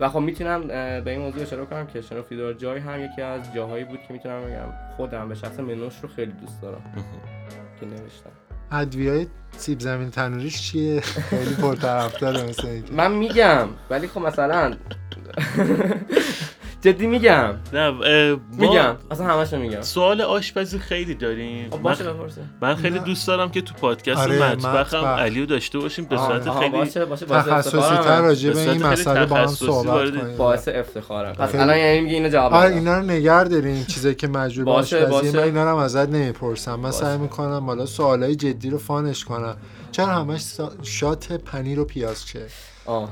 و خب می‌تونم به این موضوع اشاره کنم که شنوفتی دار جای هم یکی از جاهایی بود که می‌تونم بگم خودم به شخص منوش رو خیلی دوست دارم. که نوشتم. ادویه سیب زمین تنوریش چیه؟ خیلی پرطرفداره مثل اینکه. من میگم ولی خب مثلا جدی میگم. نه میگم. اصلا همشو میگم. سوال آشپزی خیلی داریم. خب من, بپرسه. من خیلی نه. دوست دارم که تو پادکست آره، مطبخم مطبخ. علیو داشته باشیم. به صورت خیلی باشه باشه باعث تخصصی. تر راجع به این مسئله با هم صحبت کنیم. باعث افتخارم. پس الان یعنی میگه اینو جواب آره. اینا رو نگر داریم چیزایی که مجبور باشه، باشه. من اینا رو هم ازت نمی‌پرسم. من. سعی می‌کنم حالا سوالای جدی رو فانش کنم. چرا همش شات پنیر و پیاز چه؟ آه.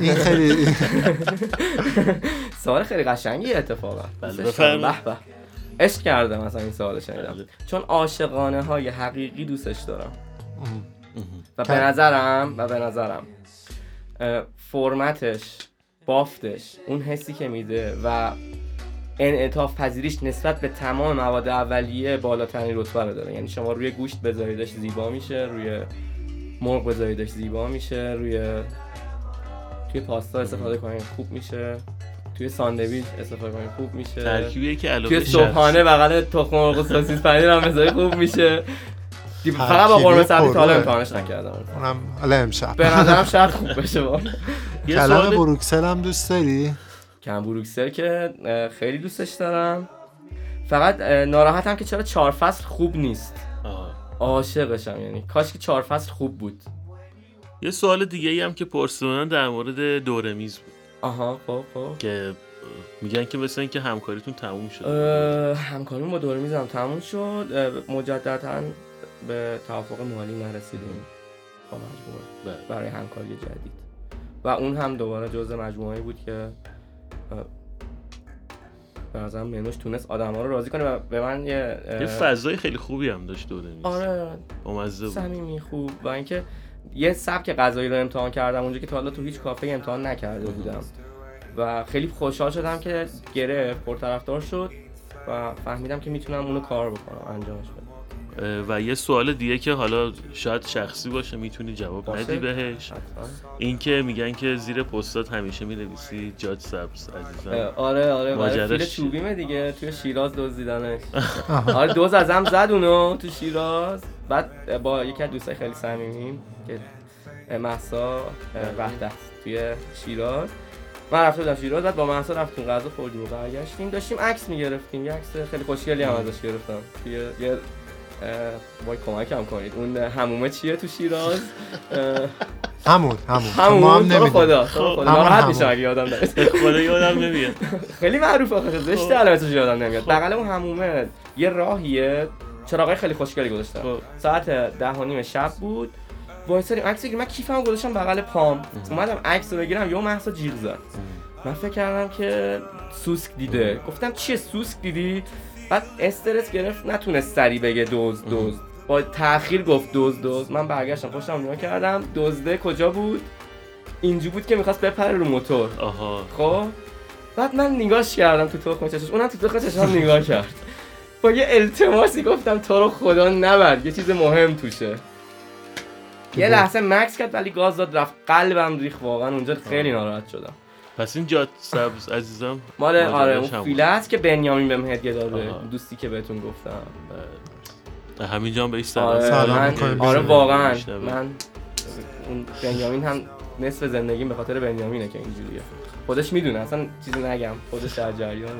این خیلی سوال خیلی قشنگی اتفاقا. بله، به عشق کردم مثلا این سوال شنیدم. بله. چون عاشقانه های حقیقی دوستش دارم. و به نظرم و به نظرم فرمتش بافتش اون حسی که میده و انعطاف پذیریش نسبت به تمام مواد اولیه بالاترین رتبه رو داره. یعنی شما روی گوشت بذاریدش زیبا میشه روی مرغ بذاریدش زیبا میشه روی توی پاستا استفاده کنید خوب میشه. توی ساندویچ استفاده کنید خوب میشه. ترکیبیه که علاوه توی صبحانه بغل تخم مرغ و سوسیس پنیر هم بذاری خوب میشه. فقط با ترکیبی قرمه سبزی تا حالا. امتحانش نکردم. اونم حالا امشب. به نظرم شاید خوب بشه کلم بروکسل هم دوست داری؟ کم بروکسل که خیلی دوستش دارم. فقط ناراحتم که چرا چهار فصل خوب نیست. آه. عاشقشم یعنی کاش که چهار فصل خوب بود. یه سوال دیگه ای هم که پرسیدن در مورد دوره میز بود. آها خب خب. که میگن که مثل اینکه همکاریتون تموم شد همکاریم با دور میزم تموم شد. مجددا به توافق مالی نرسیدیم. با مجموعه. بله. برای همکاری جدید. و اون هم دوباره جزء مجموعه بود که به نظرم منوش تونست آدم ها رو راضی کنه و به من یه یه فضای خیلی خوبی هم داشت دوره میز. آره. بود. صمیمی خوب. و اینکه یه سبک غذایی رو امتحان کردم اونجا که تا حالا تو هیچ کافه امتحان نکرده بودم. و خیلی خوشحال شدم که گرفت پرطرفدار شد و فهمیدم که می‌تونم اونو کار بکنم انجامش بدم. و یه سوال دیگه که حالا شاید شخصی باشه می‌تونی جواب باشه. ندی بهش. حتما. این که میگن که زیر پستات همیشه می‌نویسی جاج سبز عزیزم. آره آره فیل چیه؟ چوبیمه دیگه. توی شیراز دزدیدنش. آره دوز ازم زد اونو تو شیراز. بعد با یکی از دوستای خیلی صمیمیم. که محسا وحدت توی شیراز. من رفته بودم شیراز بعد با مهسا رفتیم غذا خوردیم و برگشتیم. داشتیم عکس می‌گرفتیم. یه عکس خیلی خوشگلی هم ازش گرفتم. توی یه وای کمکم کنید. اون همومه چیه تو شیراز؟ همون همون. همون ما هم نمی‌دونیم. خدا. خدا ناراحت همون. میشم اگه یادم نره خدا یادم نمیاد. خیلی معروف آخه زشته خب. علامتش یادم نمیاد. خب. بغل اون همومه یه راهیه. چراغای خیلی خوشگلی گذاشتن خب. ساعت ده و نیم شب بود. وایسادیم. عکس من کیفمو گذاشتم بغل پام. اومدم عکس رو بگیرم یهو مهسا جیغ زد. من فکر کردم که سوسک دیده. گفتم چیه سوسک دیدی؟ بعد استرس گرفت نتونست سری بگه دوز دوز. با تاخیر گفت دوز دوز. من برگشتم پشتم نگاه کردم. دزده کجا بود؟ اینجا بود که می‌خواست بپره رو موتور. آها خب؟ بعد من نگاش کردم تو تخم چشش. اونم تو تخم چشم نگاه کرد. با یه التماسی گفتم تو رو خدا نبر یه چیز مهم توشه. یه لحظه مکس کرد ولی گاز داد رفت. قلبم ریخ واقعا. اونجا خیلی ناراحت شدم. پس این جات سبز عزیزم مال آره اون. فیله است که بنیامین بهم هدیه داده. دوستی که بهتون گفتم. بله. همینجا هم بهش سلام آره سلام می‌کنیم. آره بهش. واقعا. من اون بنیامین هم نصف زندگیم به خاطر بنیامینه که اینجوریه. خودش می‌دونه. اصلا چیزی نگم. خودش در جریانه.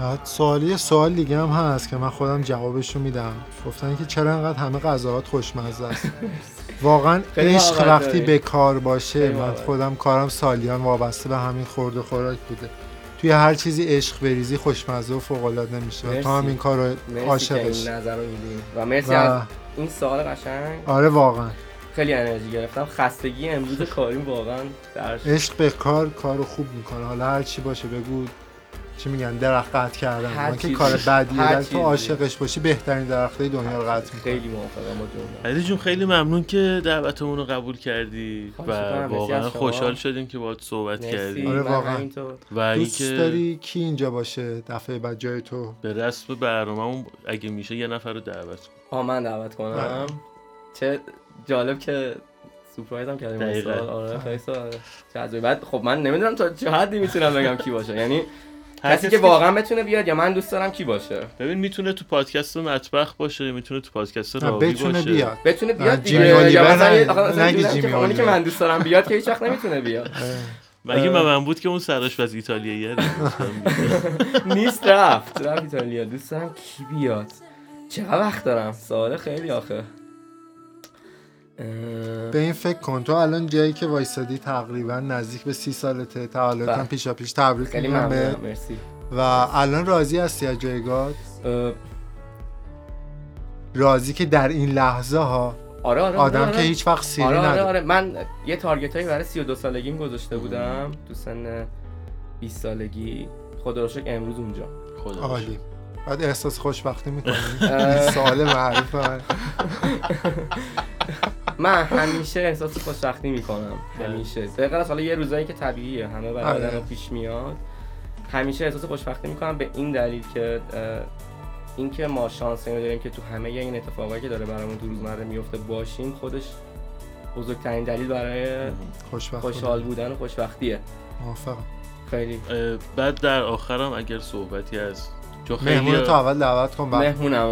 بعد سوالی یه سوال دیگه هم هست که من خودم جوابشو میدم. گفتن که چرا انقدر همه غذاهات خوشمزه است. واقعا عشق وقتی. به کار باشه من. خودم کارم سالیان وابسته به همین خورد و خوراک بوده. توی هر چیزی عشق بریزی خوشمزه و فوق العاده میشه. مرسی. تو هم این کار رو مرسی که عاشقش و مرسی و از این سوال قشنگ. آره واقعا. خیلی انرژی گرفتم. خستگی امروز کاریم واقعا در عشق به کار کارو خوب می‌کنه. حالا هر چی باشه بگو. چی میگن درخت قطع کردن. هر من که. کار بدیه هر ولی تو. عاشقش باشی بهترین درخته دنیا رو قطع می‌کنه خیلی موافقم با جمله علی جون خیلی ممنون که دعوتمون رو قبول کردی و واقعا. خوشحال شدیم که باهات صحبت کردیم. آره، واقعا. و دوست داری کی اینجا باشه دفعه بعد جای تو؟ به رسم برنامه‌مون اگه میشه یه نفر رو دعوت کن. آه من دعوت کنم؟ آره. چه جالب که سورپرایز هم کردیم آره خیلی بعد خب من نمی‌دونم تا چه حدی می‌تونم بگم کی باشه. یعنی کسی که واقعا بتونه بیاد یا من دوست دارم کی باشه؟ ببین می‌تونه تو پادکست مطبخ باشه می‌تونه تو پادکست راوی بتونه باشه. بیاد. بتونه نه، بیاد جیمی دیگه. یا مثلا اونی که. من دوست دارم بیاد که هیچ وقت نمی‌تونه بیاد. مگه اه. من بود که اون سرآشپز ایتالیاییه رو نیست رفت. رفت ایتالیا. دوست دارم کی بیاد. چقدر وقت دارم؟ سوال خیلی آخه. به این فکر کن. تو الان جایی که وایسادی تقریبا نزدیک به سی سالته تولدت هم بله. پیشا پیش تبریک میگم مرسی. و الان راضی هستی از جایگاه اه، راضی که در این لحظه ها آره آره آدم آره، که آره. هیچ وقت سیری آره آره آره. من یه تارگت هایی برای 32 سالگیم گذاشته بودم. تو سن 20 سالگی. خدا رو شکر امروز اونجا. خدا عالی. بعد احساس خوشبختی می‌کنی. سوال معروف من همیشه احساس خوشبختی می‌کنم. همیشه. دقیقا از حالا یه روزایی که طبیعیه همه برای آره. آدم پیش میاد. همیشه احساس خوشبختی می‌کنم به این دلیل که اینکه ما شانس اینو داریم که تو همه این اتفاقایی که داره برامون تو روزمره میفته باشیم خودش بزرگترین دلیل برای خوشبخت خوشحال بودن. و خوشبختیه. موافقم. خیلی. بعد در آخرم اگر صحبتی از چون خیلی مهمون تو اول دعوت کن بعد مهمونم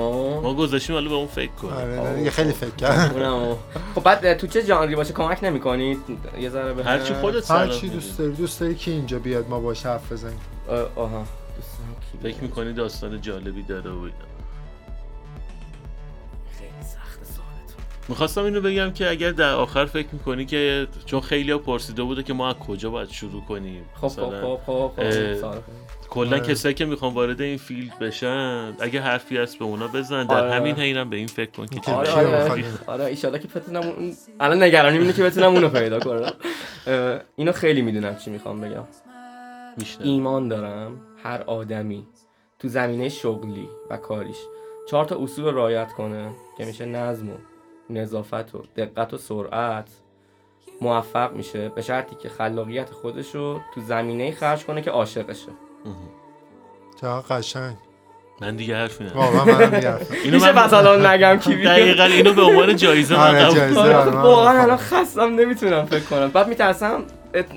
ما گذاشتیم حالا به اون فکر کن آره یه خیلی فکر و خب بعد تو چه ژانری باشه؟ کمک نمی‌کنید یه ذره به هرچی خودت هر چی. دوست داری دوست داری که اینجا بیاد ما باش حرف بزنیم؟ آها. دوست دارم کی فکر؟ می‌کنی داستان جالبی داره و می‌خواستم اینو بگم که اگر در آخر فکر می‌کنی که چون خیلی ها پرسیده بوده که ما از کجا باید شروع کنیم. خب خب مثلا خب خب کلا آره. کسایی که می‌خوان وارد این فیلد بشن اگه حرفی هست به اونا بزن در آره. همین حینم به این فکر کن که آره آره می‌خوای؟ آره ایشالا که بتونم اون الان نگرانیم اینه که بتونم اونو پیدا کنم اینو خیلی می‌دونم چی می‌خوام بگم میشنم ایمان دارم هر آدمی تو زمینه شغلی و کاریش چهار تا اصول رو رعایت کنه که میشه نظم و نظافت و دقت و سرعت موفق میشه به شرطی که خلاقیت خودش رو تو زمینه خرج کنه که عاشقشه چقدر قشنگ. من دیگه حرفی ندارم واقعا منم می‌گرفتم اینو میشه من الان نگم کی بیاد؟ دقیقا اینو به عنوان جایزه من آره من واقعا. الان خستم نمی‌تونم فکر کنم. بعد میترسم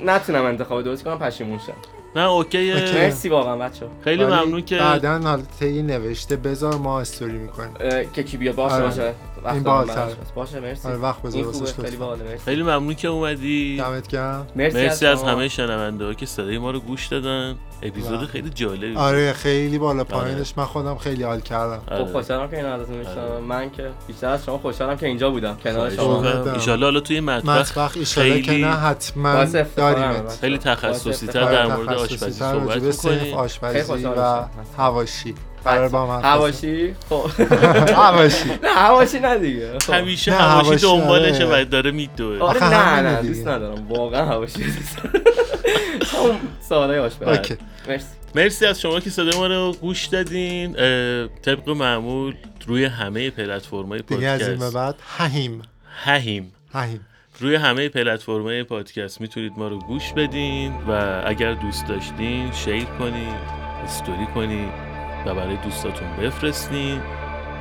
نتونم انتخاب درست کنم پشیمون شم. نه اوکیه. اوکی. مرسی واقعا بچه خیلی ممنون که بعدا حالا طی نوشته بذار ما استوری می‌کنیم. که کی بیاد باشه آره. باشه. این. براش. باشه. مرسی. آره وقت بذار واسش خیلی خیلی ممنون که اومدی. دمت گرم. مرسی از. همه شنونده ها که صدای ما رو گوش دادن. اپیزود. خیلی جالبی. آره خیلی بالا پایینش من خودم خیلی حال کردم آره. خب خوشحالم که این ازتون میشنم آره. من که بیشتر از شما خوشحالم که اینجا بودم کنار شما. ایشالله حالا توی مطبخ ایشالا که خیلی- نه حتما داریمت خیلی تخصصی تر. در مورد آشپزی صحبت می‌کنیم خیلی آشپزی و. هواشی قرار با من هواشی خب هواشی نه هواشی نه دیگه خب. همیشه هواشی دنبالشه آره. و داره میدوه آره آخه نه نه. دوست ندارم واقعا هواشی دوست همون سوالای آشپز اوکی. مرسی. مرسی از شما که صدای ما رو گوش دادین. طبق معمول روی همه پلتفرم‌های دیگه از این به پادکست. بعد ههیم. ههیم. ههیم. روی همه پلتفرم‌های پادکست می‌تونید ما رو گوش بدین و اگر دوست داشتین شیر کنین استوری کنین و برای دوستاتون بفرستین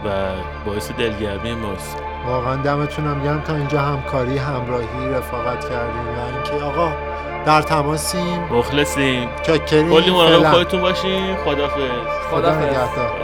و باعث دلگرمی ماست. واقعا دمتونم گرم. تا اینجا همکاری همراهی رفاقت کردیم و اینکه آقا در تماسیم. مخلصیم. چاکریم کلی مراقب. خودتون باشین. خدافظ خدا خدا نگهدار.